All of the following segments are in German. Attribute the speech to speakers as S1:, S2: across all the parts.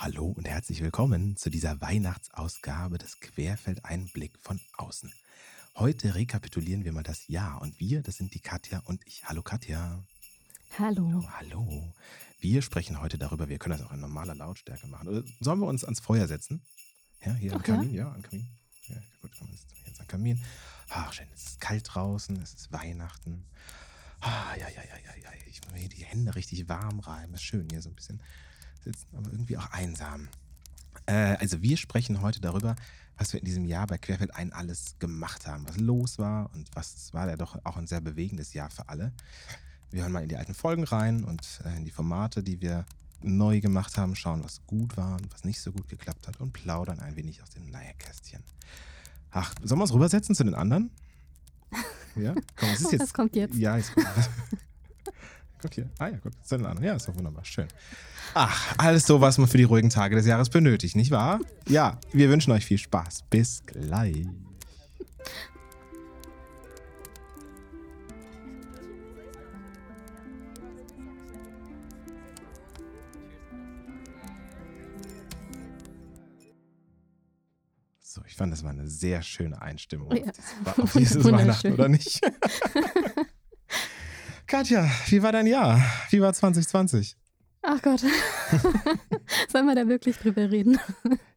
S1: Hallo und herzlich willkommen zu dieser Weihnachtsausgabe des Querfeld Einblick von außen. Heute rekapitulieren wir mal das Jahr und wir, das sind die Katja und ich. Hallo Katja.
S2: Hallo.
S1: Hallo. Wir sprechen heute darüber, wir können das auch in normaler Lautstärke machen. Oder sollen wir uns ans Feuer setzen? Ja, hier am
S2: Okay.
S1: Kamin, ja, am Kamin. Ja, gut, komm, jetzt, jetzt am Kamin. Ach, schön, es ist kalt draußen, es ist Weihnachten. Ah, ja, ja, ja, ja, ja. Ich will mir hier die Hände richtig warm reiben. Ist schön hier so ein bisschen sitzen, aber irgendwie auch einsam. Äh, also wir sprechen heute darüber, was wir in diesem Jahr bei Querfeld ein alles gemacht haben, was los war und was war ja doch auch ein sehr bewegendes Jahr für alle. Wir hören mal in die alten Folgen rein und äh, in die Formate, die wir neu gemacht haben, schauen, was gut war und was nicht so gut geklappt hat und plaudern ein wenig aus dem Nähkästchen. Ach, sollen wir uns rübersetzen zu den anderen? Ja? Komm, es ist jetzt
S2: was kommt jetzt?
S1: ja, jetzt. Guck hier. Ah ja, guck, anderen. Ja, ist doch wunderbar. Schön. Ach, alles so, was man für die ruhigen Tage des Jahres benötigt, nicht wahr? Ja, wir wünschen euch viel Spaß. Bis gleich. So, ich fand, das war eine sehr schöne Einstimmung
S2: Ja.
S1: auf dieses, auf dieses Weihnachten, oder nicht? Katja, wie war dein Jahr? Wie war 2020?
S2: Ach Gott. Sollen wir da wirklich drüber reden?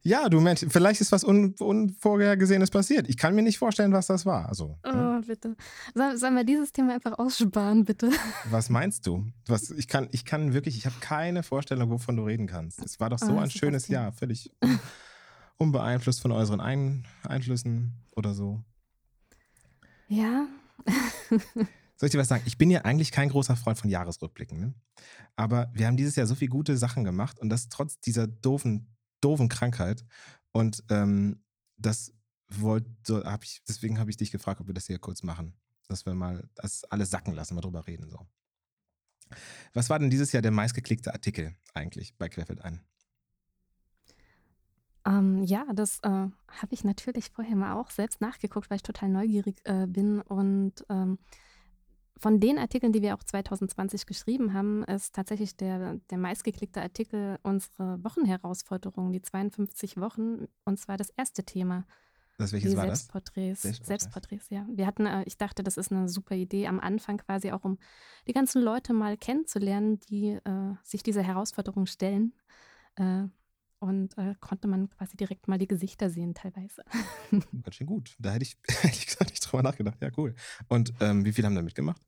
S1: Ja, du Mensch, vielleicht ist was Un Unvorhergesehenes passiert. Ich kann mir nicht vorstellen, was das war. Also, ne?
S2: Oh, bitte. Soll- Sollen wir dieses Thema einfach aussparen, bitte?
S1: was meinst du? Was, ich, kann, ich kann wirklich, ich habe keine Vorstellung, wovon du reden kannst. Es war doch so
S2: Oh,
S1: ein schönes. Jahr, völlig un unbeeinflusst von unseren ein Einflüssen oder so.
S2: Ja.
S1: Soll ich dir was sagen? Ich bin ja eigentlich kein großer Freund von Jahresrückblicken. Ne? Aber wir haben dieses Jahr so viele gute Sachen gemacht und das trotz dieser doofen, doofen Krankheit. Und ähm, das wollte, so hab ich, deswegen habe ich dich gefragt, ob wir das hier kurz machen. Dass wir mal das alles sacken lassen, mal drüber reden. So. Was war denn dieses Jahr der meistgeklickte Artikel eigentlich bei Querfeld ein?
S2: Ähm, ja, das äh, habe ich natürlich vorher mal auch selbst nachgeguckt, weil ich total neugierig äh, bin. Und ähm, von den Artikeln, die wir auch 2020 geschrieben haben, ist tatsächlich der, der meistgeklickte Artikel unsere Wochenherausforderung, die 52 Wochen. Und zwar das erste Thema.
S1: Das, welches
S2: die
S1: war das?
S2: Selbstporträts.
S1: Selbstporträts.
S2: Selbstporträts, ja. Wir hatten, äh, ich dachte, das ist eine super Idee am Anfang quasi auch, um die ganzen Leute mal kennenzulernen, die äh, sich dieser Herausforderung stellen. Äh, und äh, konnte man quasi direkt mal die Gesichter sehen teilweise.
S1: Ganz schön gut. Da hätte ich ehrlich gesagt nicht drüber nachgedacht. Ja, cool. Und ähm, wie viele haben da mitgemacht?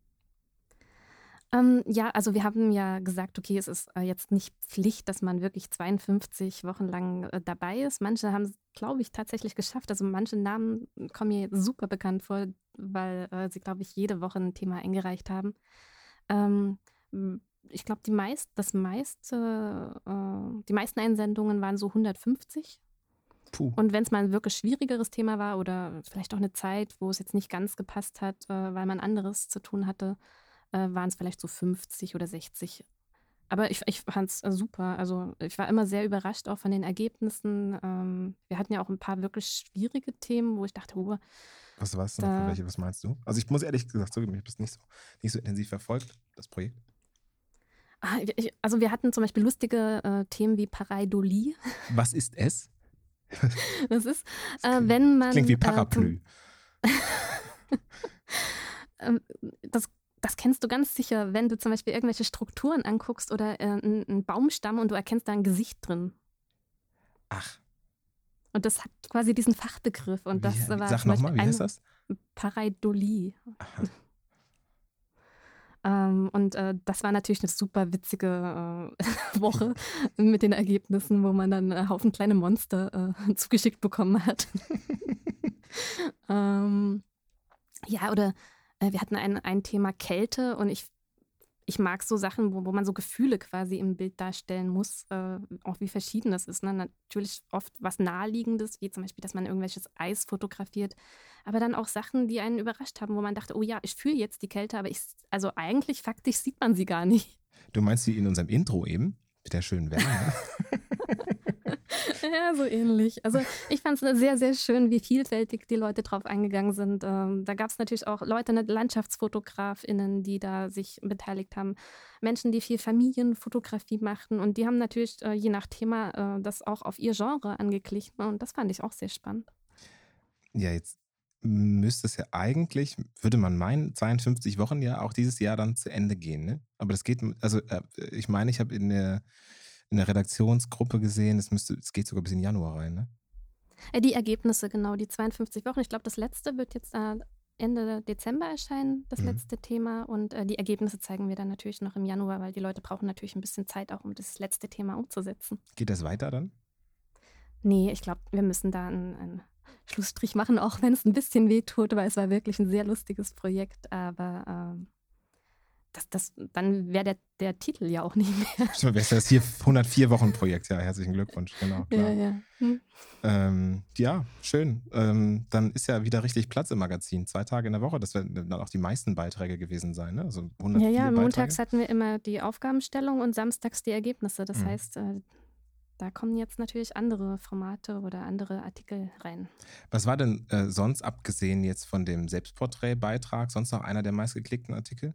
S2: Ähm, ja, also wir haben ja gesagt, okay, es ist äh, jetzt nicht Pflicht, dass man wirklich 52 Wochen lang äh, dabei ist. Manche haben es, glaube ich, tatsächlich geschafft. Also manche Namen kommen mir super bekannt vor, weil äh, sie, glaube ich, jede Woche ein Thema eingereicht haben. Ähm, ich glaube, die meist, das meiste, äh, die meisten Einsendungen waren so 150.
S1: Puh.
S2: Und wenn es mal ein wirklich schwierigeres Thema war oder vielleicht auch eine Zeit, wo es jetzt nicht ganz gepasst hat, äh, weil man anderes zu tun hatte, äh, waren es vielleicht so 50 oder 60. Aber ich, ich fand es super. Also ich war immer sehr überrascht auch von den Ergebnissen. Ähm, wir hatten ja auch ein paar wirklich schwierige Themen, wo ich dachte, oh,
S1: Was Für welche, was meinst du? Also ich muss ehrlich gesagt zugeben, ich habe das nicht so, nicht so intensiv verfolgt, das Projekt.
S2: Ah, also wir hatten zum Beispiel lustige äh, Themen wie Pareidolie.
S1: Was ist es?
S2: Das ist,
S1: Das
S2: äh,
S1: klingt-
S2: wenn man.
S1: Klingt wie
S2: äh,
S1: Parapluie.
S2: ähm, das, das kennst du ganz sicher, wenn du zum Beispiel irgendwelche Strukturen anguckst oder äh, einen Baumstamm und du erkennst da ein Gesicht drin.
S1: Ach,
S2: Und das hat quasi diesen Fachbegriff. Und das
S1: wie,
S2: war
S1: sag nochmal, wie heißt das?
S2: Pareidolie.
S1: Aha.
S2: Ähm, und äh, das war natürlich eine super witzige äh, Woche mit den Ergebnissen, wo man dann einen Haufen kleine Monster äh, zugeschickt bekommen hat. ähm, ja, oder äh, wir hatten ein, ein Thema Kälte und ich, ich mag so Sachen, wo, wo man so Gefühle quasi im Bild darstellen muss, äh, auch wie verschieden das ist. Ne? Natürlich oft was Naheliegendes, wie zum Beispiel, dass man irgendwelches Eis fotografiert, aber dann auch Sachen, die einen überrascht haben, wo man dachte, oh ja, ich fühle jetzt die Kälte, aber ich, also eigentlich faktisch sieht man sie gar nicht.
S1: Du meinst wie in unserem Intro eben? Mit der schönen Wärme.
S2: Ja, so ähnlich. Also ich fand es sehr, sehr schön, wie vielfältig die Leute drauf eingegangen sind. Ähm, da gab es natürlich auch Leute, ne, LandschaftsfotografInnen, die da sich beteiligt haben. Menschen, die viel Familienfotografie machten. Und die haben natürlich äh, je nach Thema äh, das auch auf ihr Genre angeglichen. Und das fand ich auch sehr spannend.
S1: Ja, jetzt müsste es ja eigentlich, würde man meinen, 52 Wochen ja auch dieses Jahr dann zu Ende gehen. Ne? Aber das geht, also äh, ich meine, ich habe in der in der Redaktionsgruppe gesehen, es müsste, es geht sogar bis in Januar rein, ne?
S2: Äh, die Ergebnisse, genau, die 52 Wochen. Ich glaube, das letzte wird jetzt äh, Ende Dezember erscheinen, das mhm. letzte Thema. Und äh, die Ergebnisse zeigen wir dann natürlich noch im Januar, weil die Leute brauchen natürlich ein bisschen Zeit auch, um das letzte Thema umzusetzen.
S1: Geht das weiter dann?
S2: Nee, ich glaube, wir müssen da einen, einen Schlussstrich machen, auch wenn es ein bisschen weh tut, weil es war wirklich ein sehr lustiges Projekt. Aber ähm, das, das, dann wäre der, der Titel ja auch nicht mehr.
S1: Stimmt, wäre das hier 104 Wochen Projekt. Ja, herzlichen Glückwunsch, genau.
S2: Klar. Ja, ja. Hm.
S1: Ähm, ja, schön. Ähm, dann ist ja wieder richtig Platz im Magazin. Zwei Tage in der Woche. Das werden dann auch die meisten Beiträge gewesen sein. Ne? Also 104
S2: ja, ja,
S1: Beiträge.
S2: montags hatten wir immer die Aufgabenstellung und samstags die Ergebnisse. Das mhm. heißt, äh, da kommen jetzt natürlich andere Formate oder andere Artikel rein.
S1: Was war denn äh, sonst, abgesehen jetzt von dem Selbstporträtbeitrag, sonst noch einer der meistgeklickten Artikel?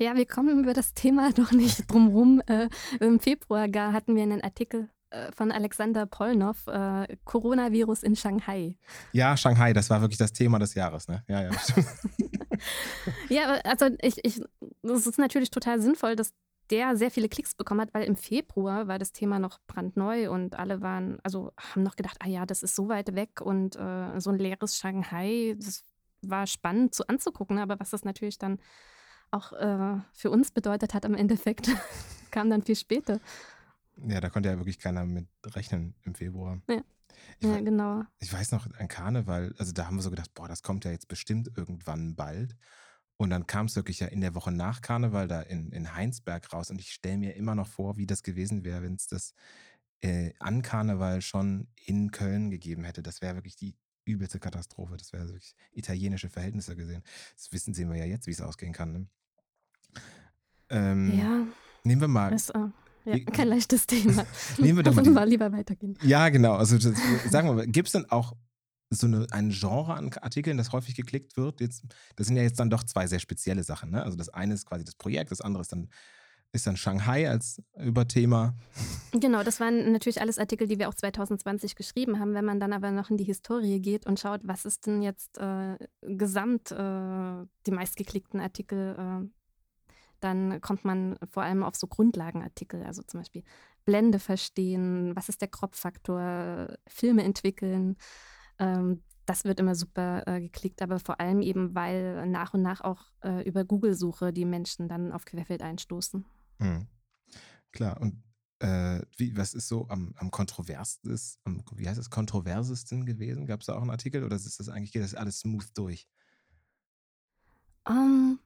S2: Ja, wir kommen über das Thema doch nicht drum rum. Äh, Im Februar gar hatten wir einen Artikel äh, von Alexander Polnov, äh, Coronavirus in Shanghai.
S1: Ja, Shanghai, das war wirklich das Thema des Jahres, ne? Ja, ja.
S2: ja, also ich, ich, das ist natürlich total sinnvoll, dass der sehr viele Klicks bekommen hat, weil im Februar war das Thema noch brandneu und alle waren, also haben noch gedacht, ah ja, das ist so weit weg und äh, so ein leeres Shanghai, das war spannend zu anzugucken, aber was das natürlich dann auch äh, für uns bedeutet hat am Endeffekt, kam dann viel später.
S1: Ja, da konnte ja wirklich keiner mit rechnen im Februar.
S2: Ja. Ich, ja, genau.
S1: Ich weiß noch, ein Karneval, also da haben wir so gedacht, boah, das kommt ja jetzt bestimmt irgendwann bald. Und dann kam es wirklich ja in der Woche nach Karneval da in, in Heinsberg raus. Und ich stelle mir immer noch vor, wie das gewesen wäre, wenn es das äh, an Karneval schon in Köln gegeben hätte. Das wäre wirklich die übelste Katastrophe. Das wäre wirklich italienische Verhältnisse gesehen. Das wissen sehen wir ja jetzt, wie es ausgehen kann. Ne?
S2: Ähm, ja.
S1: Nehmen wir mal.
S2: Das, uh, ja, kein leichtes Thema.
S1: nehmen wir doch
S2: mal, mal lieber weitergehen.
S1: Ja, genau. Also das, sagen wir mal, gibt es denn auch so eine, ein Genre an Artikeln, das häufig geklickt wird? Jetzt, das sind ja jetzt dann doch zwei sehr spezielle Sachen. Ne? Also das eine ist quasi das Projekt, das andere ist dann ist dann Shanghai als Überthema.
S2: Genau, das waren natürlich alles Artikel, die wir auch 2020 geschrieben haben. Wenn man dann aber noch in die Historie geht und schaut, was ist denn jetzt äh, gesamt äh, die meistgeklickten Artikel äh, dann kommt man vor allem auf so Grundlagenartikel, also zum Beispiel Blende verstehen, was ist der Kropffaktor, Filme entwickeln. Ähm, das wird immer super äh, geklickt, aber vor allem eben, weil nach und nach auch äh, über Google-Suche die Menschen dann auf Querfeld einstoßen.
S1: Mhm. Klar, und äh, wie, was ist so am, am kontroversesten, am, wie heißt es, kontroversesten gewesen? Gab es da auch einen Artikel oder ist das eigentlich, geht das alles smooth durch?
S2: Um, ähm,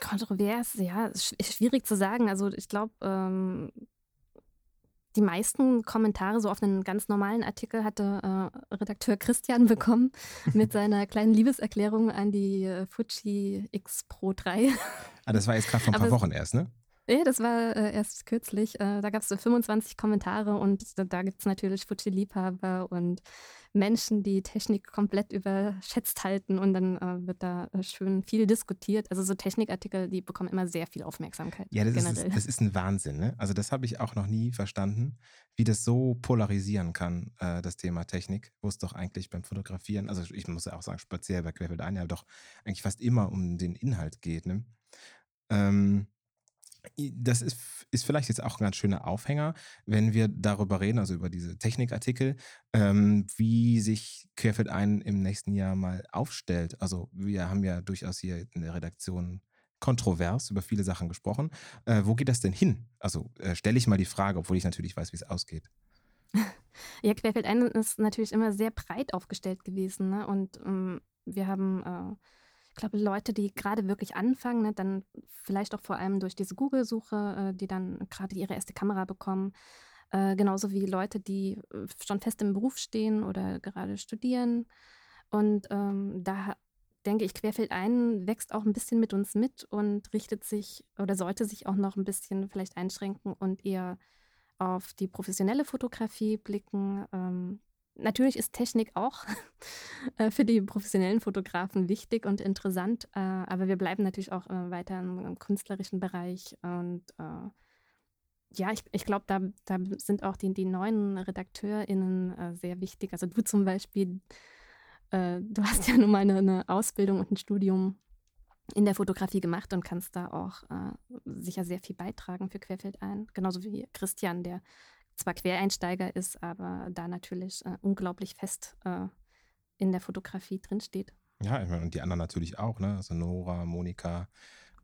S2: Kontrovers, ja, ist schwierig zu sagen. Also ich glaube, ähm, die meisten Kommentare so auf einen ganz normalen Artikel hatte äh, Redakteur Christian bekommen mit seiner kleinen Liebeserklärung an die äh, Fuji X Pro 3.
S1: Ah, das war jetzt gerade vor ein paar Wochen erst, ne?
S2: Ja, das war äh, erst kürzlich. Äh, da gab es so 25 Kommentare und da, da gibt es natürlich Fuji-Liebhaber und Menschen, die Technik komplett überschätzt halten und dann äh, wird da äh, schön viel diskutiert. Also so Technikartikel, die bekommen immer sehr viel Aufmerksamkeit.
S1: Ja, das, generell. Ist, das ist ein Wahnsinn. Ne? Also das habe ich auch noch nie verstanden, wie das so polarisieren kann, äh, das Thema Technik, wo es doch eigentlich beim Fotografieren, also ich muss ja auch sagen, speziell bei Querfeld ein, ja doch eigentlich fast immer um den Inhalt geht. Ne? Ähm, das ist, ist vielleicht jetzt auch ein ganz schöner Aufhänger, wenn wir darüber reden, also über diese Technikartikel, ähm, wie sich Querfeld ein im nächsten Jahr mal aufstellt. Also wir haben ja durchaus hier in der Redaktion kontrovers über viele Sachen gesprochen. Äh, wo geht das denn hin? Also äh, stelle ich mal die Frage, obwohl ich natürlich weiß, wie es ausgeht.
S2: Ja, Querfeld ein ist natürlich immer sehr breit aufgestellt gewesen. Ne? Und ähm, wir haben äh, ich glaube, Leute, die gerade wirklich anfangen, ne, dann vielleicht auch vor allem durch diese Google-Suche, äh, die dann gerade ihre erste Kamera bekommen, äh, genauso wie Leute, die äh, schon fest im Beruf stehen oder gerade studieren. Und ähm, da denke ich, Querfeld ein wächst auch ein bisschen mit uns mit und richtet sich oder sollte sich auch noch ein bisschen vielleicht einschränken und eher auf die professionelle Fotografie blicken, ähm, natürlich ist Technik auch äh, für die professionellen Fotografen wichtig und interessant, äh, aber wir bleiben natürlich auch äh, weiter im, künstlerischen Bereich und ja, ich, ich glaube, da, da sind auch die, die neuen RedakteurInnen sehr wichtig. Also du zum Beispiel, du hast ja nun mal eine, eine Ausbildung und ein Studium in der Fotografie gemacht und kannst da auch äh, sicher sehr viel beitragen für Querfeld ein. Genauso wie Christian, der zwar Quereinsteiger ist, aber da natürlich äh, unglaublich fest äh, in der Fotografie drinsteht.
S1: Ja, und die anderen natürlich auch, ne? Also Nora, Monika.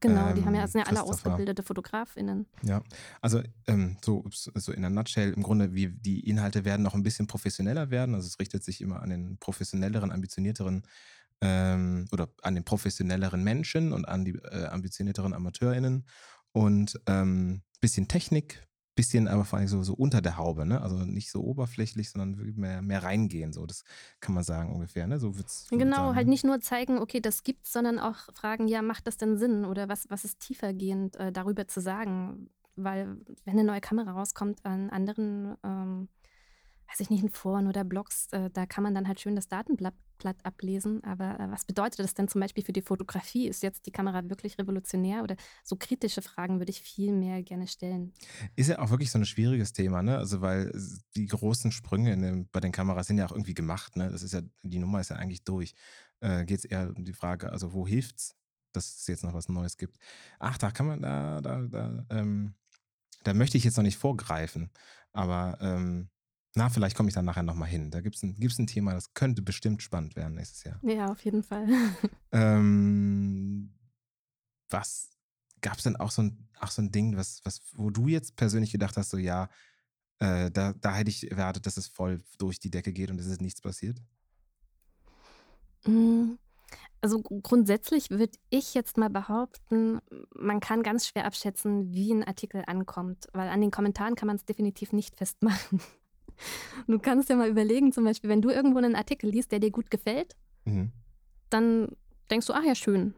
S2: Genau, ähm, die haben ja, ähm, sind ja alle ausgebildete FotografInnen.
S1: Ja, also ähm, so, so in der Nutshell, im Grunde, wie die Inhalte werden noch ein bisschen professioneller werden. Also es richtet sich immer an den professionelleren, ambitionierteren ähm, oder an den professionelleren Menschen und an die äh, ambitionierteren AmateurInnen. Und ähm, bisschen Technik, bisschen aber vor allem so, so unter der Haube, ne? Also nicht so oberflächlich, sondern mehr, mehr reingehen. So, das kann man sagen ungefähr, ne? So wird's.
S2: Genau,
S1: sagen,
S2: halt nicht nur zeigen, okay, das gibt's, sondern auch fragen, ja, macht das denn Sinn? Oder was, was ist tiefergehend äh, darüber zu sagen? Weil, wenn eine neue Kamera rauskommt an anderen ähm, weiß ich nicht, in Foren oder Blogs, äh, da kann man dann halt schön das Datenblatt ablesen. Aber äh, was bedeutet das denn zum Beispiel für die Fotografie? Ist jetzt die Kamera wirklich revolutionär oder so kritische Fragen würde ich viel mehr gerne stellen?
S1: Ist ja auch wirklich so ein schwieriges Thema, ne? Also, weil die großen Sprünge dem, bei den Kameras sind ja auch irgendwie gemacht, ne? Das ist ja, die Nummer ist ja eigentlich durch. Äh, Geht es eher um die Frage, also wo hilft's, dass es jetzt noch was Neues gibt? Ach, da kann man, da, da, da, ähm, da möchte ich jetzt noch nicht vorgreifen. Aber ähm, na, vielleicht komme ich dann nachher nochmal hin. Da gibt es ein, gibt's ein Thema, das könnte bestimmt spannend werden nächstes Jahr.
S2: Ja, auf jeden Fall.
S1: ähm, was gab es denn auch so ein, auch so ein Ding, was, was, wo du jetzt persönlich gedacht hast, so ja, äh, da, da hätte ich erwartet, dass es voll durch die Decke geht und es ist nichts passiert?
S2: Mm, also grundsätzlich würde ich jetzt mal behaupten, man kann ganz schwer abschätzen, wie ein Artikel ankommt, weil an den Kommentaren kann man es definitiv nicht festmachen. Du kannst ja mal überlegen, zum Beispiel, wenn du irgendwo einen Artikel liest, der dir gut gefällt, mhm. dann denkst du, ach ja, schön.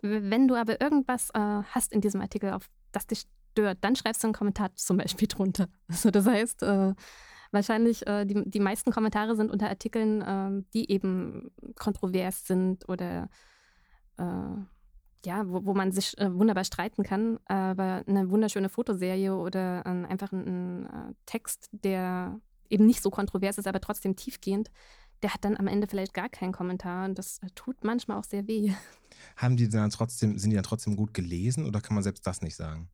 S2: Wenn du aber irgendwas äh, hast in diesem Artikel, auf das dich stört, dann schreibst du einen Kommentar zum Beispiel drunter. Also das heißt, äh, wahrscheinlich äh, die, die meisten Kommentare sind unter Artikeln, äh, die eben kontrovers sind oder äh, ja, wo, wo man sich äh, wunderbar streiten kann. Aber eine wunderschöne Fotoserie oder einfach ein, ein Text, der eben nicht so kontrovers ist, aber trotzdem tiefgehend, der hat dann am Ende vielleicht gar keinen Kommentar und das tut manchmal auch sehr weh.
S1: Haben die dann trotzdem, sind die dann trotzdem gut gelesen oder kann man selbst das nicht sagen?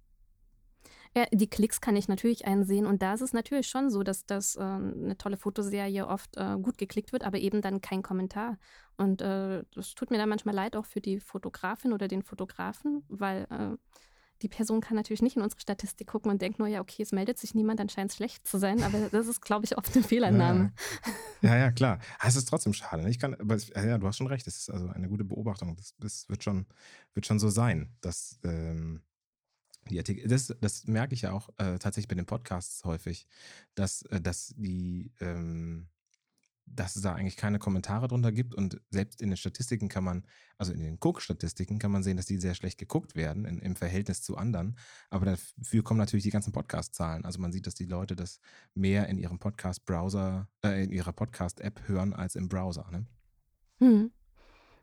S2: Ja, die Klicks kann ich natürlich einsehen und da ist es natürlich schon so, dass das äh, eine tolle Fotoserie oft äh, gut geklickt wird, aber eben dann kein Kommentar. Und äh, das tut mir dann manchmal leid auch für die Fotografin oder den Fotografen, weil äh, die Person kann natürlich nicht in unsere Statistik gucken und denkt nur, ja, okay, es meldet sich niemand, dann scheint es schlecht zu sein. Aber das ist, glaube ich, oft eine Fehlannahme.
S1: Ja, ja, klar. Es ist trotzdem schade. Ne? Ich kann, aber ja, du hast schon recht. Das ist also eine gute Beobachtung. Das, das wird, schon, wird schon so sein, dass ähm, die Artikel, das, das merke ich ja auch äh, tatsächlich bei den Podcasts häufig, dass, äh, dass die ähm, dass es da eigentlich keine Kommentare drunter gibt und selbst in den Statistiken kann man, also in den Cook-Statistiken kann man sehen, dass die sehr schlecht geguckt werden in, im Verhältnis zu anderen. Aber dafür kommen natürlich die ganzen Podcast-Zahlen. Also man sieht, dass die Leute das mehr in ihrem Podcast-Browser, äh, in ihrer Podcast-App hören als im Browser. Ne?
S2: Hm.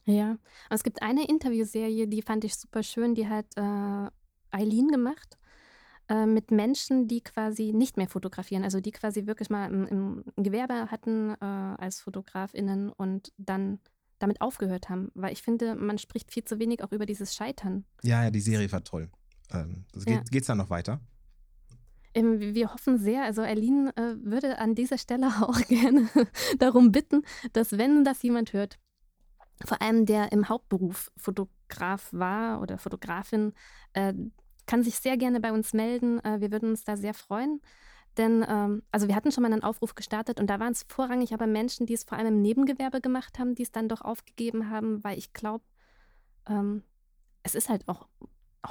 S2: Ja, es gibt eine Interviewserie, die fand ich super schön, die hat äh, Eileen gemacht. Äh, mit Menschen, die quasi nicht mehr fotografieren, also die quasi wirklich mal im, im Gewerbe hatten äh, als FotografInnen und dann damit aufgehört haben. Weil ich finde, man spricht viel zu wenig auch über dieses Scheitern.
S1: Ja, ja, die Serie war toll. Ähm, geht, ja. dann noch weiter?
S2: Ähm, wir hoffen sehr, also Erlin äh, würde an dieser Stelle auch gerne darum bitten, dass wenn das jemand hört, vor allem der im Hauptberuf Fotograf war oder Fotografin, äh, kann sich sehr gerne bei uns melden. Äh, wir würden uns da sehr freuen. Denn, ähm, also wir hatten schon mal einen Aufruf gestartet und da waren es vorrangig aber Menschen, die es vor allem im Nebengewerbe gemacht haben, die es dann doch aufgegeben haben, weil ich glaube, ähm, es ist halt auch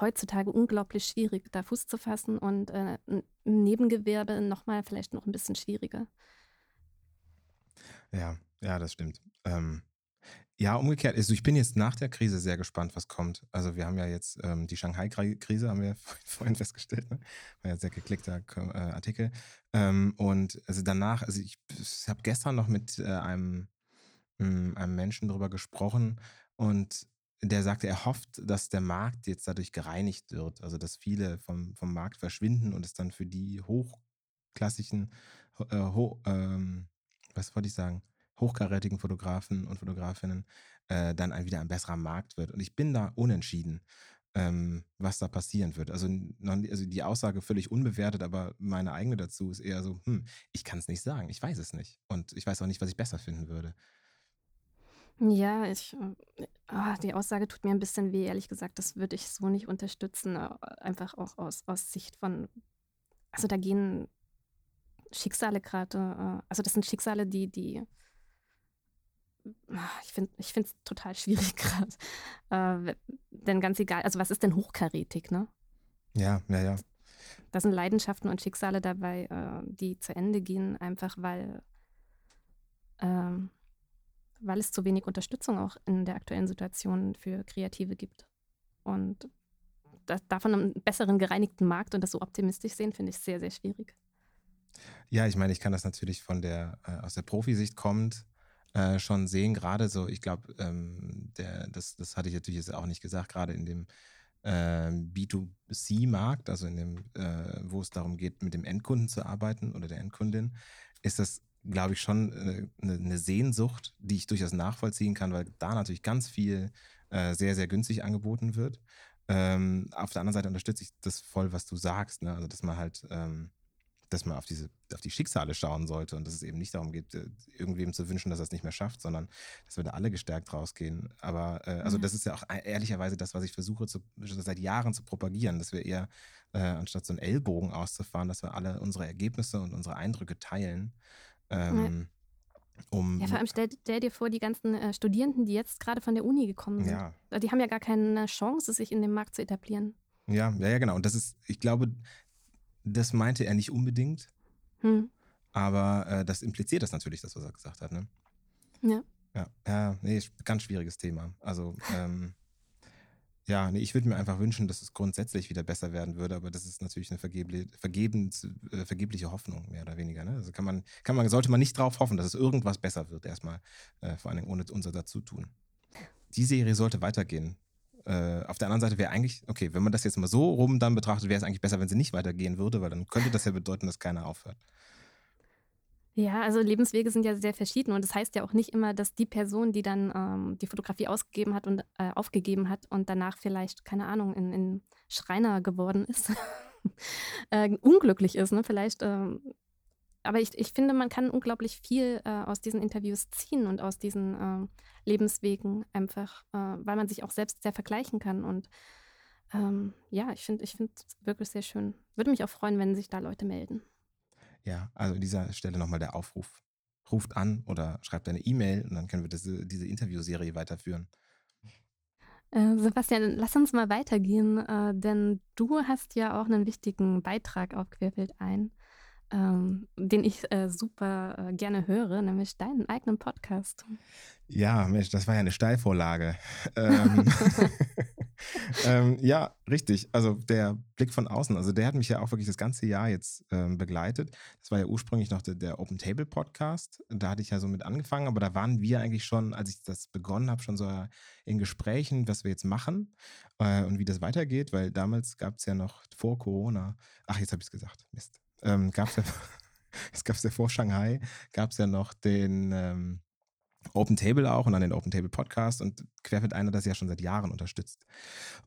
S2: heutzutage unglaublich schwierig, da Fuß zu fassen und äh, im Nebengewerbe nochmal vielleicht noch ein bisschen schwieriger.
S1: Ja, ja, das stimmt. Ähm, Ja, umgekehrt. Also ich bin jetzt nach der Krise sehr gespannt, was kommt. Also wir haben ja jetzt ähm, die Shanghai-Krise, haben wir vorhin festgestellt. Ne? War ja sehr geklickter äh, Artikel. Ähm, und also danach, also ich, ich habe gestern noch mit äh, einem, mh, hm, einem Menschen darüber gesprochen und der sagte, er hofft, dass der Markt jetzt dadurch gereinigt wird. Also dass viele vom, vom Markt verschwinden und es dann für die hochklassischen, äh, ho, ähm, was wollte ich sagen? Hochkarätigen Fotografen und Fotografinnen äh, dann ein, wieder ein besserer Markt wird. Und ich bin da unentschieden, ähm, was da passieren wird. Also, also die Aussage völlig unbewertet, aber meine eigene dazu ist eher so, hm, ich kann es nicht sagen, ich weiß es nicht. Und ich weiß auch nicht, was ich besser finden würde.
S2: Ja, ich, oh, die Aussage tut mir ein bisschen weh, ehrlich gesagt. Das würde ich so nicht unterstützen. Äh, einfach auch aus, aus Sicht von, also da gehen Schicksale gerade, äh, also das sind Schicksale, die, die ich finde es total schwierig gerade. Äh, denn ganz egal, also was ist denn hochkarätig, ne?
S1: Ja, ja, ja.
S2: Da sind Leidenschaften und Schicksale dabei, äh, die zu Ende gehen, einfach weil, äh, weil es zu wenig Unterstützung auch in der aktuellen Situation für Kreative gibt. Und das, davon einen besseren gereinigten Markt und das so optimistisch sehen, finde ich sehr, sehr schwierig.
S1: Ja, ich meine, ich kann das natürlich von der, äh, aus der Profisicht kommt, äh, schon sehen, gerade so, ich glaube, ähm, das, das hatte ich natürlich jetzt auch nicht gesagt, gerade in dem äh, B2C-Markt, also in dem, äh, wo es darum geht, mit dem Endkunden zu arbeiten oder der Endkundin, ist das, glaube ich, schon eine, äh, eine, Sehnsucht, die ich durchaus nachvollziehen kann, weil da natürlich ganz viel äh, sehr, sehr günstig angeboten wird. Ähm, auf der anderen Seite unterstütze ich das voll, was du sagst, ne? also dass man halt ähm, dass man auf diese, auf die Schicksale schauen sollte und dass es eben nicht darum geht, äh, irgendwem zu wünschen, dass er es nicht mehr schafft, sondern dass wir da alle gestärkt rausgehen. Aber äh, also ja. das ist ja auch e-, ehrlicherweise das, was ich versuche zu, seit Jahren zu propagieren, dass wir eher äh, anstatt so einen Ellbogen auszufahren, dass wir alle unsere Ergebnisse und unsere Eindrücke teilen. Ähm, ja. Um,
S2: ja, vor allem stell, stell dir vor, die ganzen äh, Studierenden, die jetzt gerade von der Uni gekommen sind, ja. die haben ja gar keine Chance, sich in dem Markt zu etablieren.
S1: Ja, ja, ja, genau. Und das ist, ich glaube, das meinte er nicht unbedingt. Hm. Aber äh, das impliziert das natürlich, das, was er gesagt hat. Ne?
S2: Ja.
S1: Ja, ja nee, ganz schwieriges Thema. Also, ähm, ja, nee, ich würde mir einfach wünschen, dass es grundsätzlich wieder besser werden würde, aber das ist natürlich eine vergebli vergebens, äh, vergebliche Hoffnung, mehr oder weniger. Ne? Also kann man, kann man, sollte man nicht drauf hoffen, dass es irgendwas besser wird, erstmal, äh, vor allem ohne unser Dazutun. Die Serie sollte weitergehen. Äh, auf der anderen Seite wäre eigentlich, okay, wenn man das jetzt mal so rum dann betrachtet, wäre es eigentlich besser, wenn sie nicht weitergehen würde, weil dann könnte das ja bedeuten, dass keiner aufhört.
S2: Ja, also Lebenswege sind ja sehr verschieden und das heißt ja auch nicht immer, dass die Person, die dann ähm, die Fotografie ausgegeben hat und äh, aufgegeben hat und danach vielleicht, keine Ahnung, in, in Schreiner geworden ist, äh, unglücklich ist. Ne? Vielleicht ähm, aber ich, ich finde, man kann unglaublich viel äh, aus diesen Interviews ziehen und aus diesen äh, Lebenswegen einfach, äh, weil man sich auch selbst sehr vergleichen kann. Und ähm, ja, ich finde ich es wirklich sehr schön. Würde mich auch freuen, wenn sich da Leute melden.
S1: Ja, also an dieser Stelle nochmal der Aufruf. Ruft an oder schreibt eine E-Mail und dann können wir diese, diese Interviewserie weiterführen.
S2: Äh, Sebastian, lass uns mal weitergehen, äh, denn du hast ja auch einen wichtigen Beitrag auf Querfeld ein ähm, den ich äh, super äh, gerne höre, nämlich deinen eigenen Podcast.
S1: Ja, Mensch, das war ja eine Steilvorlage. ähm, ähm, ja, richtig. Also der Blick von außen, also der hat mich ja auch wirklich das ganze Jahr jetzt ähm, begleitet. Das war ja ursprünglich noch der, der, Open Table Podcast. Da hatte ich ja so mit angefangen, aber da waren wir eigentlich schon, als ich das begonnen habe, schon so in Gesprächen, was wir jetzt machen äh, und wie das weitergeht, weil damals gab es ja noch vor Corona, ach, jetzt habe ich es gesagt, Mist ähm, gab es ja, es gab ja vor Shanghai, gab es ja noch den ähm, Open Table auch und dann den Open Table Podcast und Querfeld einer das ja schon seit Jahren unterstützt.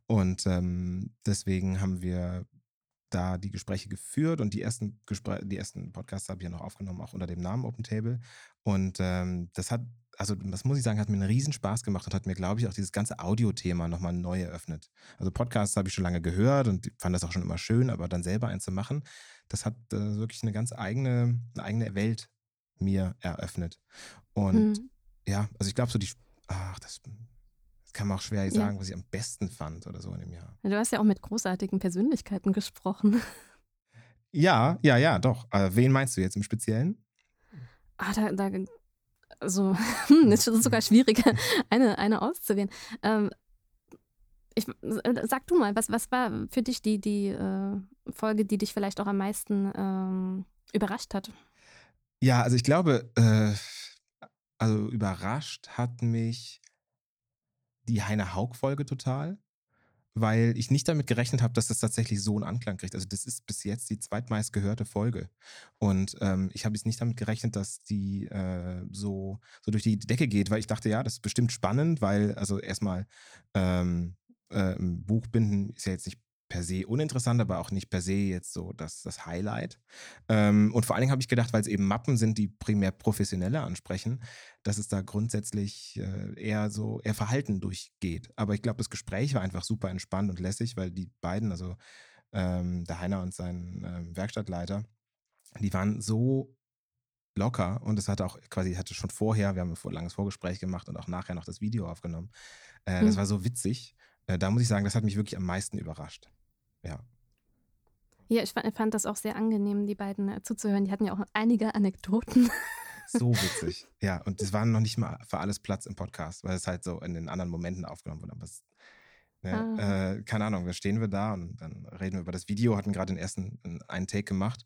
S1: Und ähm, deswegen haben wir da die Gespräche geführt und die ersten, Gespr die ersten Podcasts habe ich ja noch aufgenommen, auch unter dem Namen Open Table. Und ähm, das hat also das muss ich sagen, hat mir einen riesen Spaß gemacht und hat mir, glaube ich, auch dieses ganze Audio-Thema nochmal neu eröffnet. Also Podcasts habe ich schon lange gehört und fand das auch schon immer schön, aber dann selber einen zu machen, das hat äh, wirklich eine ganz eigene, eine eigene Welt mir eröffnet. Und mhm. ja, also ich glaube so die, ach, das, das, kann man auch schwer sagen, ja. was ich am besten fand oder so in dem Jahr.
S2: Du hast ja auch mit großartigen Persönlichkeiten gesprochen.
S1: Ja, ja, ja, doch. Aber wen meinst du jetzt im Speziellen?
S2: Ah, da, da also, hm, es ist sogar schwierig, eine, eine auszuwählen. Ähm, ich, äh, sag du mal, was, was war für dich die, die äh, Folge, die dich vielleicht auch am meisten ähm, überrascht hat?
S1: Ja, also ich glaube, äh, also überrascht hat mich die Heine Haug-Folge total weil ich nicht damit gerechnet habe, dass das tatsächlich so einen Anklang kriegt. Also das ist bis jetzt die zweitmeist gehörte Folge. Und ähm, ich habe jetzt nicht damit gerechnet, dass die äh, so, so durch die Decke geht, weil ich dachte, ja, das ist bestimmt spannend, weil also erstmal ähm, äh, Buchbinden ist ja jetzt nicht per se uninteressant, aber auch nicht per se jetzt so das, das Highlight. Ähm, und vor allen Dingen habe ich gedacht, weil es eben Mappen sind, die primär Professionelle ansprechen, dass es da grundsätzlich äh, eher so eher Verhalten durchgeht. Aber ich glaube, das Gespräch war einfach super entspannt und lässig, weil die beiden, also ähm, der Heiner und sein ähm, Werkstattleiter, die waren so locker und es hatte auch quasi, hatte schon vorher, wir haben ein langes Vorgespräch gemacht und auch nachher noch das Video aufgenommen. Äh, mhm. Das war so witzig. Äh, da muss ich sagen, das hat mich wirklich am meisten überrascht. Ja.
S2: Ja, ich fand das auch sehr angenehm, die beiden äh, zuzuhören. Die hatten ja auch einige Anekdoten.
S1: So witzig. Ja, und es war noch nicht mal für alles Platz im Podcast, weil es halt so in den anderen Momenten aufgenommen wurde. Aber es, ne, ah. äh, keine Ahnung, da stehen wir da und dann reden wir über das Video, hatten gerade den ersten einen Take gemacht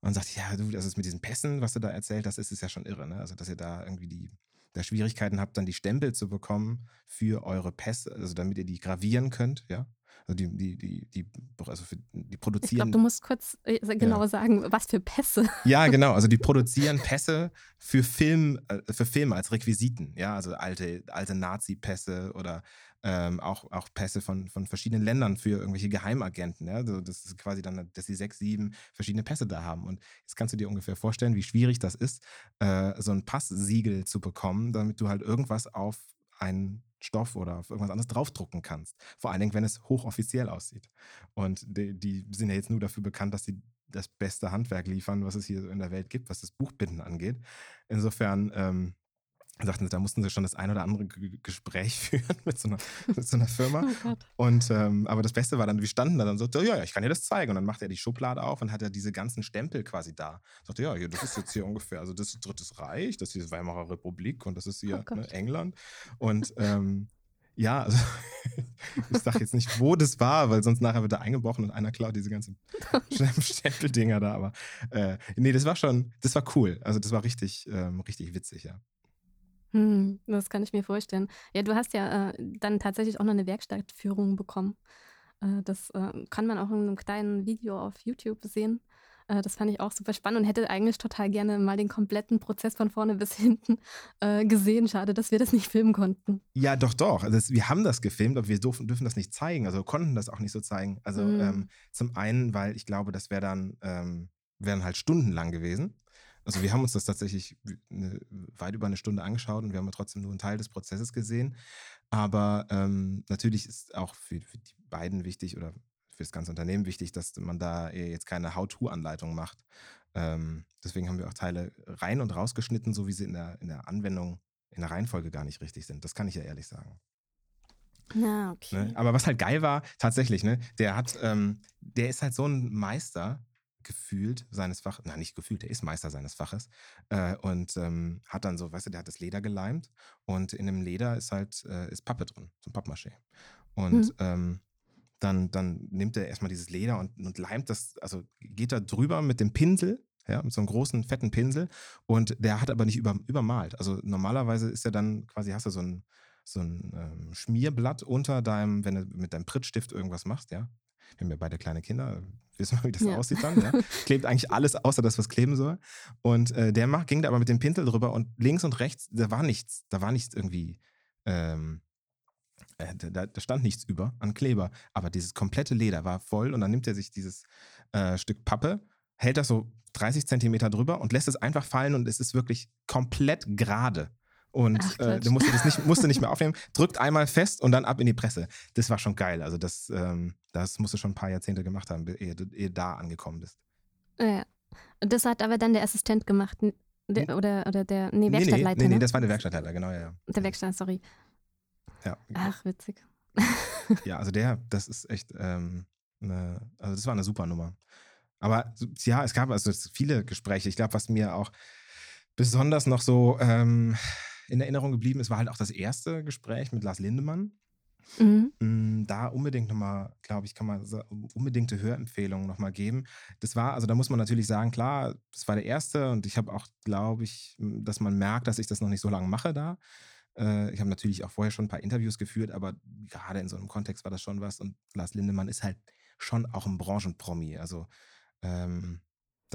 S1: und sagt, ja, du, das ist mit diesen Pässen, was du da erzählt hast, ist es ja schon irre, ne? Also, dass ihr da irgendwie die, da Schwierigkeiten habt, dann die Stempel zu bekommen für eure Pässe, also damit ihr die gravieren könnt, ja. Also die, die, die, die, also für, die produzieren. Ich glaube,
S2: du musst kurz genau ja. sagen, was für Pässe.
S1: Ja, genau. Also die produzieren Pässe für Film, äh, für Filme als Requisiten, ja, also alte, alte Nazi-Pässe oder ähm, auch, auch Pässe von, von verschiedenen Ländern für irgendwelche Geheimagenten. Ja? Also das ist quasi dann, dass sie sechs, sieben verschiedene Pässe da haben. Und jetzt kannst du dir ungefähr vorstellen, wie schwierig das ist, äh, so ein Passsiegel zu bekommen, damit du halt irgendwas auf einen Stoff oder auf irgendwas anderes draufdrucken kannst. Vor allen Dingen, wenn es hochoffiziell aussieht. Und die, die sind ja jetzt nur dafür bekannt, dass sie das beste Handwerk liefern, was es hier in der Welt gibt, was das Buchbinden angeht. Insofern ähm, sagten sie, da mussten sie schon das ein oder andere G Gespräch führen mit so einer, mit so einer Firma. Oh und ähm, aber das Beste war dann, wir standen da dann so, ja, ja, ich kann dir das zeigen. Und dann macht er die Schublade auf und hat er diese ganzen Stempel quasi da. Sagte, ja, hier, das ist jetzt hier ungefähr, also das ist Drittes Reich, das ist die Weimarer Republik und das ist hier oh ne, England. Und ähm, ja, also ich sage jetzt nicht, wo das war, weil sonst nachher wird er eingebrochen und einer klaut diese ganzen Stempeldinger da. Aber äh, nee, das war schon, das war cool. Also das war richtig, ähm, richtig witzig, ja.
S2: Hm, das kann ich mir vorstellen. Ja, du hast ja äh, dann tatsächlich auch noch eine Werkstattführung bekommen. Äh, das äh, kann man auch in einem kleinen Video auf YouTube sehen. Äh, das fand ich auch super spannend und hätte eigentlich total gerne mal den kompletten Prozess von vorne bis hinten äh, gesehen. Schade, dass wir das nicht filmen konnten.
S1: Ja, doch, doch. Also das, wir haben das gefilmt, aber wir dürfen, dürfen das nicht zeigen. Also konnten das auch nicht so zeigen. Also mhm. ähm, zum einen, weil ich glaube, das wäre dann, ähm, wären halt stundenlang gewesen. Also wir haben uns das tatsächlich eine, weit über eine Stunde angeschaut und wir haben trotzdem nur einen Teil des Prozesses gesehen. Aber ähm, natürlich ist auch für, für, die beiden wichtig oder für das ganze Unternehmen wichtig, dass man da jetzt keine How-To-Anleitung macht. Ähm, deswegen haben wir auch Teile rein und rausgeschnitten, so wie sie in der, in der Anwendung, in der Reihenfolge gar nicht richtig sind. Das kann ich ja ehrlich sagen.
S2: Ja, okay.
S1: Ne? Aber was halt geil war, tatsächlich, ne, der hat, ähm, der ist halt so ein Meister gefühlt seines Faches, nein, nicht gefühlt, er ist Meister seines Faches äh, und ähm, hat dann so, weißt du, der hat das Leder geleimt und in dem Leder ist halt, äh, ist Pappe drin, so ein Pappmaché. Und mhm. ähm, dann, dann nimmt er erstmal dieses Leder und, und leimt das, also geht da drüber mit dem Pinsel, ja, mit so einem großen, fetten Pinsel und der hat aber nicht über, übermalt. Also normalerweise ist er dann quasi, hast du so ein, so ein ähm, Schmierblatt unter deinem, wenn du mit deinem Prittstift irgendwas machst, ja. Wir haben ja beide kleine Kinder, wissen wir, wie das ja. aussieht dann. Ja? Klebt eigentlich alles außer das, was kleben soll. Und äh, der macht, ging da aber mit dem Pinsel drüber und links und rechts, da war nichts, da war nichts irgendwie, ähm, äh, da, da, stand nichts über an Kleber. Aber dieses komplette Leder war voll und dann nimmt er sich dieses äh, Stück Pappe, hält das so 30 Zentimeter drüber und lässt es einfach fallen und es ist wirklich komplett gerade und Ach, äh, der musste das nicht, musste nicht mehr aufnehmen, drückt einmal fest und dann ab in die Presse. Das war schon geil. Also das, ähm, das musst du schon ein paar Jahrzehnte gemacht haben, ehe du ehe da angekommen bist.
S2: Ja. Das hat aber dann der Assistent gemacht. Der, oder, oder der, nee, Werkstattleiter.
S1: Nee, nee, nee, ne? das war der Werkstattleiter, genau, ja. ja.
S2: Der Werkstatt, sorry.
S1: Ja.
S2: Ach, witzig.
S1: ja, also der, das ist echt, ähm, eine, also das war eine super Nummer. Aber ja, es gab also viele Gespräche. Ich glaube, was mir auch besonders noch so ähm, in Erinnerung geblieben ist, war halt auch das erste Gespräch mit Lars Lindemann. Mhm. Mm, da unbedingt nochmal, glaube ich, kann man unbedingte Hörempfehlungen nochmal geben. Das war, also da muss man natürlich sagen, klar, das war der erste und ich habe auch, glaube ich, dass man merkt, dass ich das noch nicht so lange mache da. Äh, ich habe natürlich auch vorher schon ein paar Interviews geführt, aber gerade in so einem Kontext war das schon was und Lars Lindemann ist halt schon auch ein Branchenpromi. Also ähm,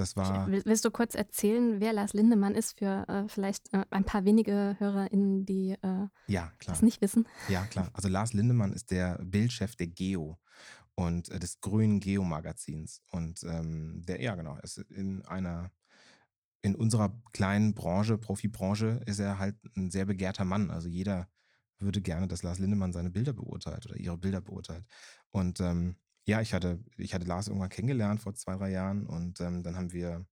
S1: das war.
S2: Willst du kurz erzählen, wer Lars Lindemann ist für äh, vielleicht äh, ein paar wenige HörerInnen, die äh,
S1: ja,
S2: das nicht wissen?
S1: Ja, klar. Also Lars Lindemann ist der Bildchef der Geo und äh, des grünen Geo-Magazins. Und ähm, der, ja genau, ist in einer, in unserer kleinen Branche, Profibranche, ist er halt ein sehr begehrter Mann. Also jeder würde gerne, dass Lars Lindemann seine Bilder beurteilt oder ihre Bilder beurteilt. Und ähm, ja, ich hatte, ich hatte Lars irgendwann kennengelernt vor zwei, drei Jahren und ähm, dann haben wir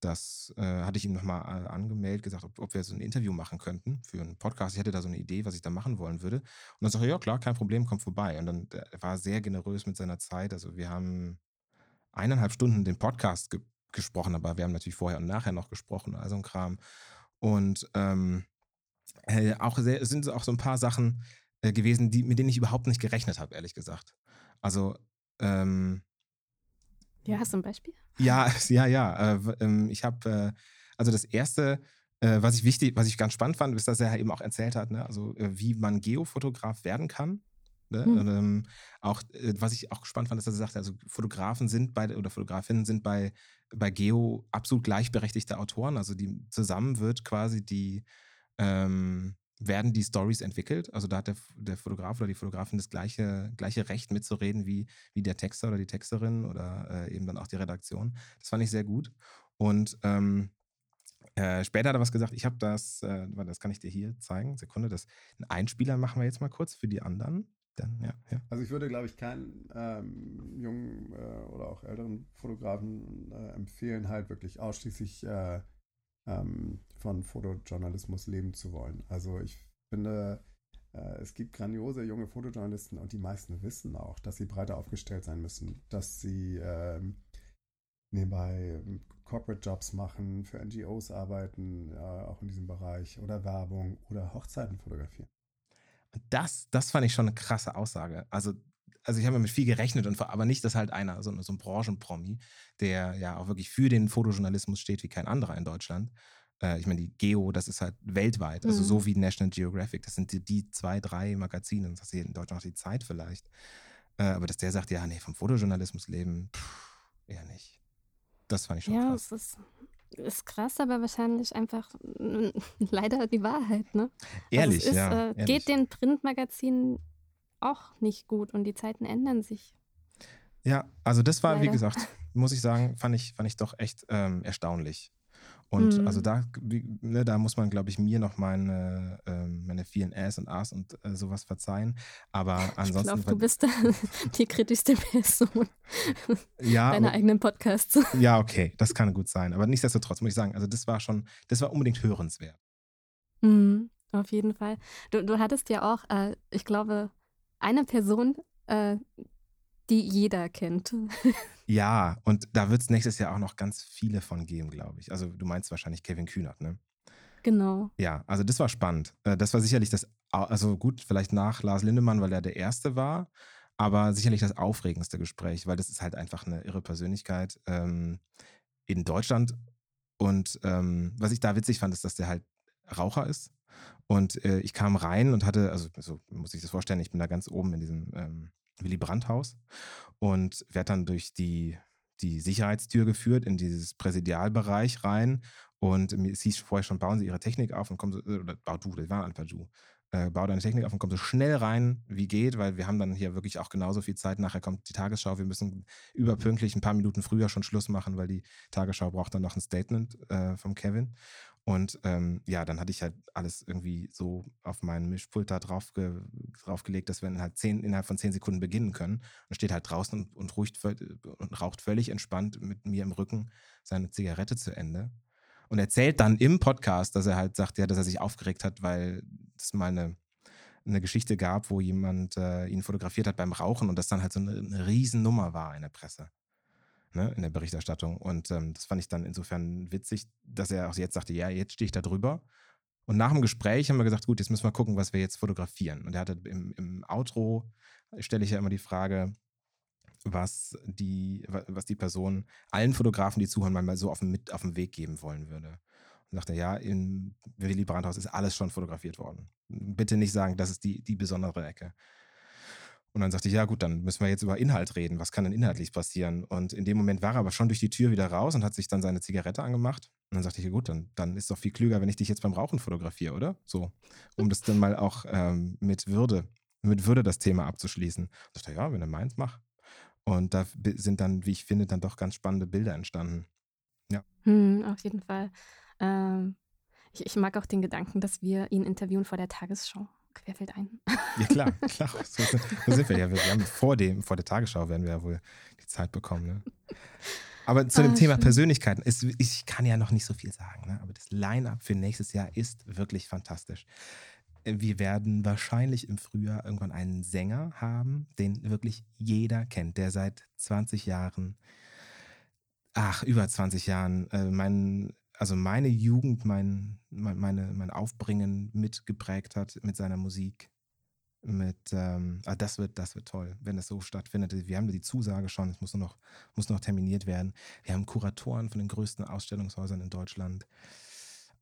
S1: das, äh, hatte ich ihm nochmal äh, angemeldet, gesagt, ob, ob, wir so ein Interview machen könnten für einen Podcast. Ich hatte da so eine Idee, was ich da machen wollen würde. Und dann sagte er, ja klar, kein Problem, komm vorbei. Und dann er war sehr generös mit seiner Zeit. Also wir haben eineinhalb Stunden den Podcast ge gesprochen, aber wir haben natürlich vorher und nachher noch gesprochen, also ein Kram. Und ähm, äh, auch sehr, sind auch so ein paar Sachen äh, gewesen, die, mit denen ich überhaupt nicht gerechnet habe, ehrlich gesagt. Also ähm,
S2: ja, hast du ein Beispiel?
S1: Ja, ja, ja. Äh, ähm, ich habe, äh, also das erste, äh, was ich wichtig, was ich ganz spannend fand, ist, dass er eben auch erzählt hat, ne, also äh, wie man Geofotograf werden kann. Ne? Hm. Und, ähm, auch, äh, was ich auch spannend fand, ist, dass er sagt, also Fotografen sind bei, oder Fotografinnen sind bei, bei Geo absolut gleichberechtigte Autoren. Also die zusammen wird quasi die, ähm, werden die Stories entwickelt. Also da hat der, der Fotograf oder die Fotografin das gleiche, gleiche Recht mitzureden wie, wie der Texter oder die Texterin oder äh, eben dann auch die Redaktion. Das fand ich sehr gut. Und ähm, äh, später hat er was gesagt, ich habe das, äh, das kann ich dir hier zeigen, Sekunde, das, einen Einspieler machen wir jetzt mal kurz für die anderen. Dann, ja, ja.
S3: Also ich würde, glaube ich, keinen ähm, jungen äh, oder auch älteren Fotografen äh, empfehlen, halt wirklich ausschließlich äh, ähm, von Fotojournalismus leben zu wollen. Also ich finde, äh, es gibt grandiose junge Fotojournalisten und die meisten wissen auch, dass sie breiter aufgestellt sein müssen, dass sie äh, nebenbei Corporate Jobs machen, für NGOs arbeiten, äh, auch in diesem Bereich oder Werbung oder Hochzeiten fotografieren.
S1: Das, das fand ich schon eine krasse Aussage. Also also ich habe mit viel gerechnet, und, aber nicht, dass halt einer, so, so ein Branchenpromi, der ja auch wirklich für den Fotojournalismus steht wie kein anderer in Deutschland. Äh, ich meine, die Geo, das ist halt weltweit, also mhm. so wie National Geographic, das sind die, die zwei, drei Magazine, das ist hier in Deutschland noch die Zeit vielleicht. Äh, aber dass der sagt, ja, nee, vom Fotojournalismus leben, pff, eher nicht. Das fand ich schon
S2: ja,
S1: krass.
S2: Ja, es ist ist krass, aber wahrscheinlich einfach leider die Wahrheit, ne?
S1: Ehrlich,
S2: also ist,
S1: ja.
S2: Äh,
S1: ehrlich.
S2: Geht den Printmagazinen auch nicht gut und die Zeiten ändern sich.
S1: Ja, also das war, Leider. wie gesagt, muss ich sagen, fand ich, fand ich doch echt ähm, erstaunlich. Und mhm. also da, ne, da muss man, glaube ich, mir noch meine, äh, meine vielen Äs und As und äh, sowas verzeihen. Aber ansonsten.
S2: Ich glaube, du bist die kritischste Person
S1: ja,
S2: deiner eigenen Podcasts.
S1: Ja, okay, das kann gut sein. Aber nichtsdestotrotz muss ich sagen, also das war schon, das war unbedingt hörenswert.
S2: Mhm, auf jeden Fall. Du, du hattest ja auch, äh, ich glaube, eine Person, äh, die jeder kennt.
S1: ja, und da wird es nächstes Jahr auch noch ganz viele von geben, glaube ich. Also du meinst wahrscheinlich Kevin Kühnert, ne?
S2: Genau.
S1: Ja, also das war spannend. Äh, das war sicherlich das, also gut, vielleicht nach Lars Lindemann, weil er der Erste war, aber sicherlich das aufregendste Gespräch, weil das ist halt einfach eine irre Persönlichkeit ähm, in Deutschland. Und ähm, was ich da witzig fand, ist, dass der halt Raucher ist und äh, ich kam rein und hatte, also so muss ich das vorstellen, ich bin da ganz oben in diesem ähm, Willy Brandt-Haus und werde dann durch die, die Sicherheitstür geführt in dieses Präsidialbereich rein. Und es hieß vorher schon, bauen Sie Ihre Technik auf und kommen Sie, oder bau du, das waren einfach du. Äh, bau deine Technik auf und komm so schnell rein, wie geht, weil wir haben dann hier wirklich auch genauso viel Zeit. Nachher kommt die Tagesschau. Wir müssen überpünktlich ein paar Minuten früher schon Schluss machen, weil die Tagesschau braucht dann noch ein Statement äh, vom Kevin. Und ähm, ja, dann hatte ich halt alles irgendwie so auf meinen Mischpult da drauf ge draufgelegt, dass wir halt zehn, innerhalb von zehn Sekunden beginnen können. Und steht halt draußen und, und, ruhigt, und raucht völlig entspannt mit mir im Rücken seine Zigarette zu Ende. Und erzählt dann im Podcast, dass er halt sagt, ja, dass er sich aufgeregt hat, weil es mal eine, eine Geschichte gab, wo jemand äh, ihn fotografiert hat beim Rauchen und das dann halt so eine, eine Riesennummer war in der Presse. ne, in der Berichterstattung. Und ähm, das fand ich dann insofern witzig, dass er auch jetzt sagte, ja, jetzt stehe ich da drüber. Und nach dem Gespräch haben wir gesagt, gut, jetzt müssen wir gucken, was wir jetzt fotografieren. Und er hatte im, im Outro, stelle ich ja immer die Frage, was die, was die Person allen Fotografen, die zuhören, mal so auf dem, mit auf den Weg geben wollen würde. Und sagte, ja, in Willy Brandt ist alles schon fotografiert worden. Bitte nicht sagen, das ist die, die besondere Ecke. Und dann sagte ich, ja gut, dann müssen wir jetzt über Inhalt reden. Was kann denn inhaltlich passieren? Und in dem Moment war er aber schon durch die Tür wieder raus und hat sich dann seine Zigarette angemacht. Und dann sagte ich, ja gut, dann, dann ist doch viel klüger, wenn ich dich jetzt beim Rauchen fotografiere, oder? So, um das dann mal auch ähm, mit Würde, mit Würde das Thema abzuschließen. Und ich dachte, ja, wenn du meinst, mach. Und da sind dann, wie ich finde, dann doch ganz spannende Bilder entstanden. Ja.
S2: Hm, auf jeden Fall. Ähm, ich, ich mag auch den Gedanken, dass wir ihn interviewen vor der Tagesschau. Querfeld ein.
S1: Ja, klar, klar. So, so sind wir ja. Wir haben vor, dem, vor der Tagesschau werden wir ja wohl die Zeit bekommen. Ne? Aber zu ah, dem Thema schön. Persönlichkeiten, ist, ich kann ja noch nicht so viel sagen, ne? aber das Line-Up für nächstes Jahr ist wirklich fantastisch. Wir werden wahrscheinlich im Frühjahr irgendwann einen Sänger haben, den wirklich jeder kennt, der seit 20 Jahren, ach, über 20 Jahren, äh, mein also meine Jugend, mein, meine, mein Aufbringen mitgeprägt hat mit seiner Musik. Mit, ähm, ah, das wird, das wird toll, wenn das so stattfindet. Wir haben die Zusage schon, es muss nur noch, muss noch terminiert werden. Wir haben Kuratoren von den größten Ausstellungshäusern in Deutschland.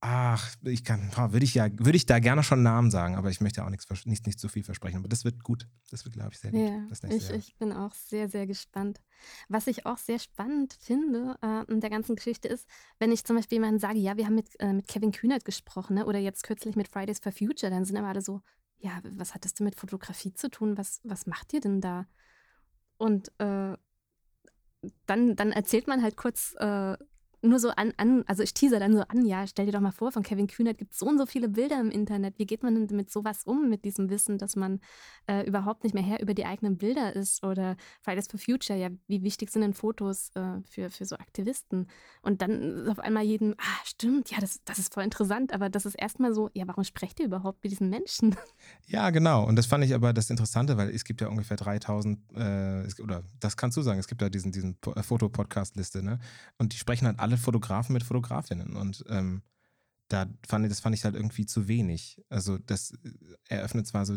S1: Ach, ich kann, würde ich ja, würde ich da gerne schon Namen sagen, aber ich möchte auch nichts, nicht, nicht zu viel versprechen. Aber das wird gut. Das wird, glaube ich, sehr gut.
S2: Ja, ich, ich, bin auch sehr, sehr gespannt. Was ich auch sehr spannend finde äh, in der ganzen Geschichte ist, wenn ich zum Beispiel jemanden sage, ja, wir haben mit, äh, mit Kevin Kühnert gesprochen, ne? oder jetzt kürzlich mit Fridays for Future, dann sind immer alle so, ja, was hat das denn mit Fotografie zu tun? Was, was macht ihr denn da? Und äh, dann, dann erzählt man halt kurz äh, nur so an, an, also ich teaser dann so an, ja, stell dir doch mal vor, von Kevin Kühnert gibt es so und so viele Bilder im Internet. Wie geht man denn mit sowas um, mit diesem Wissen, dass man äh, überhaupt nicht mehr Herr über die eigenen Bilder ist? Oder Fridays for Future, ja, wie wichtig sind denn Fotos äh, für, für so Aktivisten? Und dann ist auf einmal jedem, ah, stimmt, ja, das, das ist voll interessant, aber das ist erstmal so, ja, warum sprecht ihr überhaupt mit diesen Menschen?
S1: Ja, genau. Und das fand ich aber das Interessante, weil es gibt ja ungefähr 3000, äh, oder das kannst du sagen, es gibt ja diesen, diesen Fotopodcast-Liste, ne? Und die sprechen halt alle Fotografen mit Fotografinnen. Und ähm, da fand ich, das fand ich halt irgendwie zu wenig. Also das äh, eröffnet zwar so,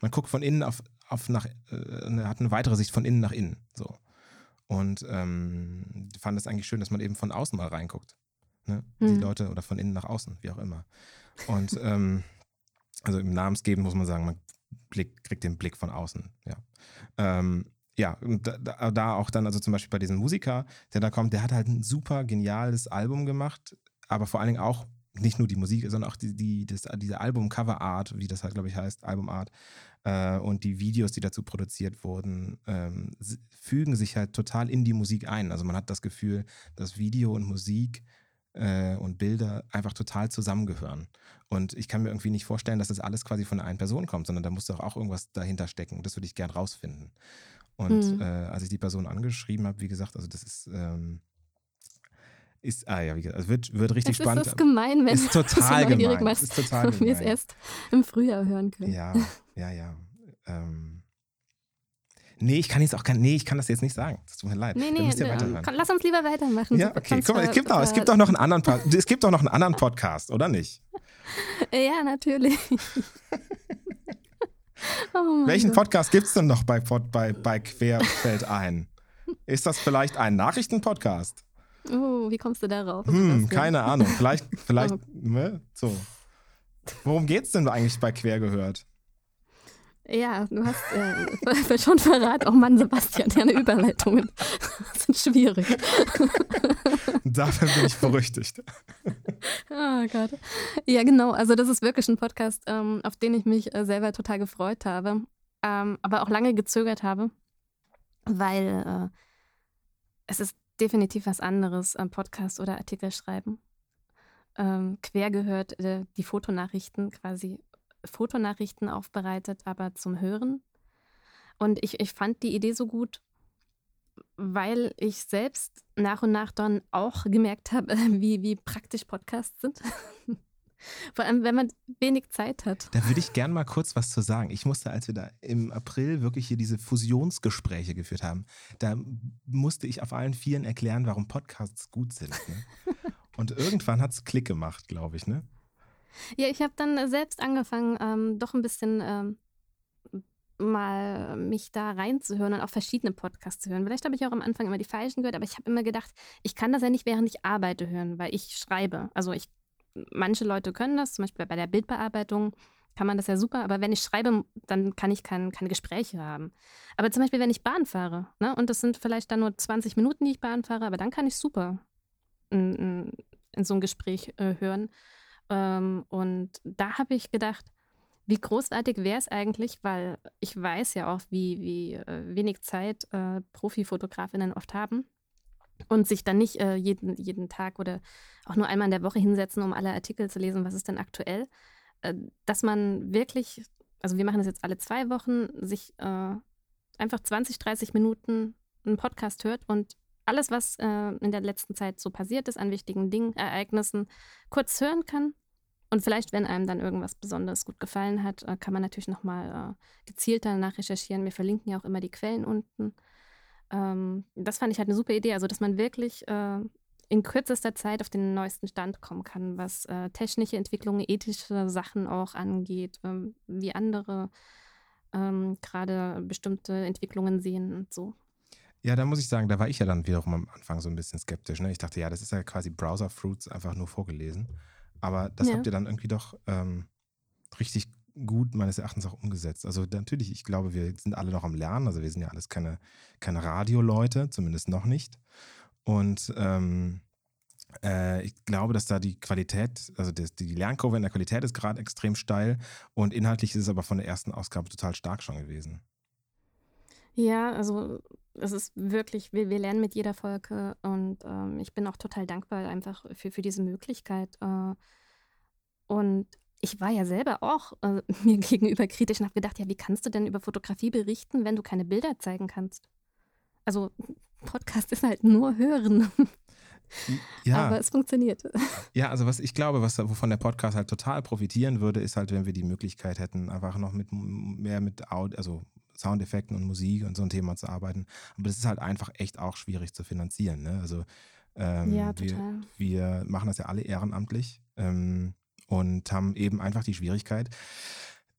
S1: man guckt von innen auf, auf nach, äh, hat eine weitere Sicht von innen nach innen. So. Und ähm, fand es eigentlich schön, dass man eben von außen mal reinguckt. Ne? Mhm. Die Leute oder von innen nach außen, wie auch immer. Und ähm, also im Namensgeben muss man sagen, man Blick, kriegt den Blick von außen, ja. Ähm, ja, da, da, auch dann, also zum Beispiel bei diesem Musiker, der da kommt, der hat halt ein super geniales Album gemacht, aber vor allen Dingen auch nicht nur die Musik, sondern auch die, die, das, diese Album-Cover-Art, wie das halt, glaube ich, heißt, Album-Art, äh, und die Videos, die dazu produziert wurden, ähm, fügen sich halt total in die Musik ein. Also man hat das Gefühl, dass Video und Musik äh, und Bilder einfach total zusammengehören. Und ich kann mir irgendwie nicht vorstellen, dass das alles quasi von einer Person kommt, sondern da muss doch auch irgendwas dahinter stecken. Das würde ich gern rausfinden. Und mhm. äh, als ich die Person angeschrieben habe, wie gesagt, also das ist, ähm, ist, ah ja, wie gesagt, also wird, wird richtig
S2: das
S1: spannend.
S2: Das ist gemein, wenn
S1: ist total du gemein. Machst, ist total
S2: gemein. wir es erst im Frühjahr hören können.
S1: Ja, ja, ja. Ähm, nee, ich kann jetzt auch kein, nee, ich kann das jetzt nicht sagen. Das tut mir leid.
S2: Nee, nee, ja nee lass uns lieber weitermachen.
S1: Ja, okay. Guck mal, es gibt, auch, es gibt auch noch einen anderen, es gibt auch noch einen anderen Podcast, oder nicht?
S2: ja, natürlich.
S1: Oh Welchen Podcast gibt es denn noch bei, bei, bei Querfeld ein? Ist das vielleicht ein Nachrichtenpodcast?
S2: Oh, wie kommst du darauf?
S1: Hm, keine Ahnung. Vielleicht, vielleicht, oh. ne? So. Worum geht es denn eigentlich bei Quer gehört?
S2: Ja, du hast äh, schon verraten. Oh Mann, Sebastian, deine Überleitungen sind schwierig.
S1: Dafür bin ich berüchtigt.
S2: Oh Gott. Ja, genau. Also das ist wirklich ein Podcast, ähm, auf den ich mich äh, selber total gefreut habe, ähm, aber auch lange gezögert habe, weil äh, es ist definitiv was anderes, ein Podcast oder Artikel schreiben. Ähm, quer gehört äh, die Fotonachrichten quasi Fotonachrichten aufbereitet, aber zum Hören. Und ich, ich fand die Idee so gut, weil ich selbst nach und nach dann auch gemerkt habe, wie, wie praktisch Podcasts sind. Vor allem, wenn man wenig Zeit hat.
S1: Da würde ich gern mal kurz was zu sagen. Ich musste, als wir da im April wirklich hier diese Fusionsgespräche geführt haben, da musste ich auf allen Vieren erklären, warum Podcasts gut sind. Ne? Und irgendwann hat es Klick gemacht, glaube ich, ne?
S2: Ja, ich habe dann selbst angefangen, ähm, doch ein bisschen ähm, mal mich da reinzuhören und auch verschiedene Podcasts zu hören. Vielleicht habe ich auch am Anfang immer die falschen gehört, aber ich habe immer gedacht, ich kann das ja nicht während ich arbeite hören, weil ich schreibe. Also ich manche Leute können das, zum Beispiel bei der Bildbearbeitung kann man das ja super, aber wenn ich schreibe, dann kann ich kein, keine Gespräche haben. Aber zum Beispiel, wenn ich Bahn fahre, ne, und das sind vielleicht dann nur 20 Minuten, die ich Bahn fahre, aber dann kann ich super in, in so ein Gespräch äh, hören. Ähm, und da habe ich gedacht, wie großartig wäre es eigentlich, weil ich weiß ja auch, wie, wie äh, wenig Zeit äh, Profifotografinnen oft haben und sich dann nicht äh, jeden, jeden Tag oder auch nur einmal in der Woche hinsetzen, um alle Artikel zu lesen, was ist denn aktuell, äh, dass man wirklich, also wir machen das jetzt alle zwei Wochen, sich äh, einfach 20, 30 Minuten einen Podcast hört und alles, was äh, in der letzten Zeit so passiert ist an wichtigen Dingen, Ereignissen, kurz hören kann. Und vielleicht, wenn einem dann irgendwas besonders gut gefallen hat, äh, kann man natürlich nochmal äh, gezielter danach recherchieren. Wir verlinken ja auch immer die Quellen unten. Ähm, das fand ich halt eine super Idee, also dass man wirklich äh, in kürzester Zeit auf den neuesten Stand kommen kann, was äh, technische Entwicklungen, ethische Sachen auch angeht, ähm, wie andere ähm, gerade bestimmte Entwicklungen sehen und so.
S1: Ja, da muss ich sagen, da war ich ja dann wiederum am Anfang so ein bisschen skeptisch. Ne? Ich dachte, ja, das ist ja quasi Browser Fruits einfach nur vorgelesen. Aber das ja. habt ihr dann irgendwie doch ähm, richtig gut meines Erachtens auch umgesetzt. Also natürlich, ich glaube, wir sind alle noch am Lernen. Also wir sind ja alles keine, keine Radioleute, zumindest noch nicht. Und ähm, äh, ich glaube, dass da die Qualität, also das, die Lernkurve in der Qualität ist gerade extrem steil und inhaltlich ist es aber von der ersten Ausgabe total stark schon gewesen.
S2: Ja, also es ist wirklich, wir, wir lernen mit jeder Folge und ähm, ich bin auch total dankbar einfach für, für diese Möglichkeit. Äh, und ich war ja selber auch äh, mir gegenüber kritisch und habe gedacht, ja, wie kannst du denn über Fotografie berichten, wenn du keine Bilder zeigen kannst? Also Podcast ist halt nur hören. Ja. Aber es funktioniert.
S1: Ja, also was ich glaube, was wovon der Podcast halt total profitieren würde, ist halt, wenn wir die Möglichkeit hätten, einfach noch mit mehr mit Audio, also Soundeffekten und Musik und so ein Thema zu arbeiten. Aber das ist halt einfach echt auch schwierig zu finanzieren. Ne? Also ähm, ja, total. Wir, wir machen das ja alle ehrenamtlich. Ähm, und haben eben einfach die Schwierigkeit,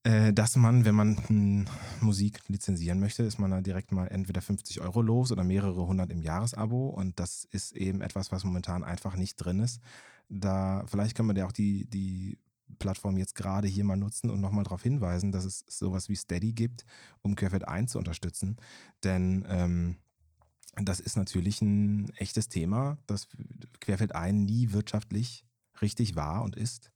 S1: äh, dass man, wenn man hm, Musik lizenzieren möchte, ist man da direkt mal entweder 50 Euro los oder mehrere hundert im Jahresabo. Und das ist eben etwas, was momentan einfach nicht drin ist. Da vielleicht können wir ja auch die, die Plattform jetzt gerade hier mal nutzen und nochmal darauf hinweisen, dass es sowas wie Steady gibt, um Querfeld 1 zu unterstützen. Denn ähm, das ist natürlich ein echtes Thema, das Querfeld ein nie wirtschaftlich richtig war und ist.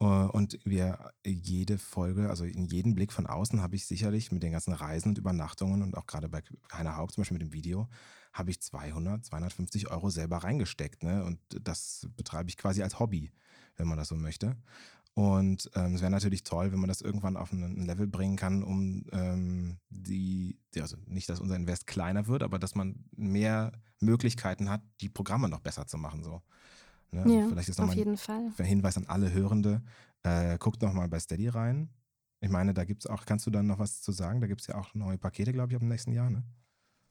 S1: Äh, und wir jede Folge, also in jeden Blick von außen habe ich sicherlich mit den ganzen Reisen und Übernachtungen und auch gerade bei Heiner Haug zum Beispiel mit dem Video, habe ich 200, 250 Euro selber reingesteckt. Ne? Und das betreibe ich quasi als Hobby, wenn man das so möchte. Und ähm, es wäre natürlich toll, wenn man das irgendwann auf ein Level bringen kann, um ähm, die, also nicht, dass unser Invest kleiner wird, aber dass man mehr Möglichkeiten hat, die Programme noch besser zu machen. So.
S2: Ne? Also ja, vielleicht ist noch auf jeden Fall.
S1: Ein Hinweis an alle Hörende. Äh, guckt noch mal bei Steady rein. Ich meine, da gibt es auch, kannst du dann noch was zu sagen? Da gibt es ja auch neue Pakete, glaube ich, ab dem nächsten Jahr, ne?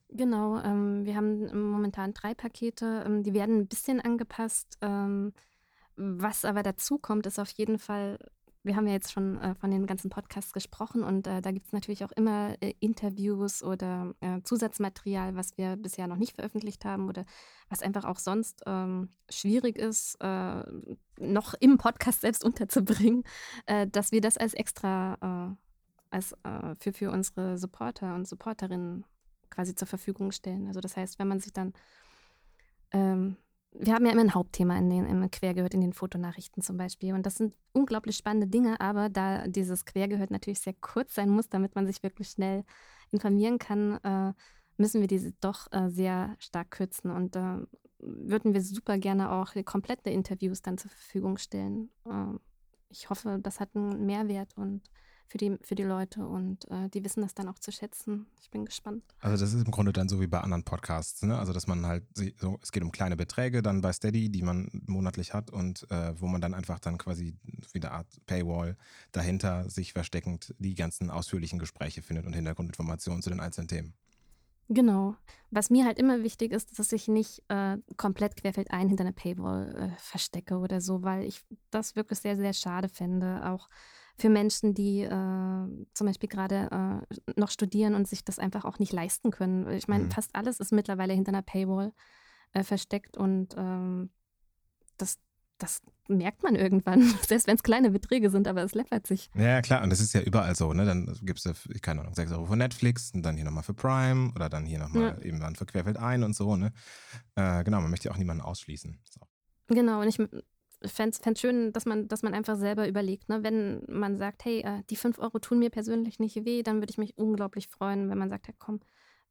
S2: Genau, ähm, wir haben momentan drei Pakete, ähm, die werden ein bisschen angepasst. Ähm, was aber dazu kommt, ist auf jeden Fall wir haben ja jetzt schon äh, von den ganzen Podcasts gesprochen und äh, da gibt es natürlich auch immer äh, Interviews oder äh, Zusatzmaterial, was wir bisher noch nicht veröffentlicht haben oder was einfach auch sonst ähm, schwierig ist, äh, noch im Podcast selbst unterzubringen, äh, dass wir das als extra als, für, für unsere Supporter und Supporterinnen quasi zur Verfügung stellen. Also das heißt, wenn man sich dann ähm, wir haben ja immer ein Hauptthema in den, im Quergehört in den Fotonachrichten zum Beispiel. Und das sind unglaublich spannende Dinge, aber da dieses Quergehört natürlich sehr kurz sein muss, damit man sich wirklich schnell informieren kann, äh, müssen wir diese doch äh, sehr stark kürzen. Und äh, würden wir super gerne auch komplette Interviews dann zur Verfügung stellen. Äh, ich hoffe, das hat einen Mehrwert und für die, für die Leute und äh, die wissen das dann auch zu schätzen. Ich bin gespannt.
S1: Also das ist im Grunde dann so wie bei anderen Podcasts, ne? Also dass man halt, so, es geht um kleine Beträge dann bei Steady, die man monatlich hat und äh, wo man dann einfach dann quasi wie eine Art Paywall dahinter sich versteckend die ganzen ausführlichen Gespräche findet und Hintergrundinformationen zu den einzelnen Themen.
S2: Genau. Was mir halt immer wichtig ist, dass ich nicht äh, komplett querfeldein hinter einer Paywall äh, verstecke oder so, weil ich das wirklich sehr, sehr schade fände. Auch für Menschen, die äh, zum Beispiel gerade äh, noch studieren und sich das einfach auch nicht leisten können. Ich meine, mhm. fast alles ist mittlerweile hinter einer Paywall äh, versteckt und ähm, das, das merkt man irgendwann, selbst wenn es kleine Beträge sind, aber es läppert sich.
S1: Ja, klar, und das ist ja überall so, ne? Dann gibt es, keine Ahnung, 6 Euro für Netflix und dann hier nochmal für Prime oder dann hier nochmal ja. eben dann für Querfeld ein und so, ne? Äh, genau, man möchte ja auch niemanden ausschließen. So.
S2: Genau, und ich fände es schön, dass man, dass man einfach selber überlegt, ne? Wenn man sagt, hey, äh, die 5 Euro tun mir persönlich nicht weh, dann würde ich mich unglaublich freuen, wenn man sagt, hey, komm,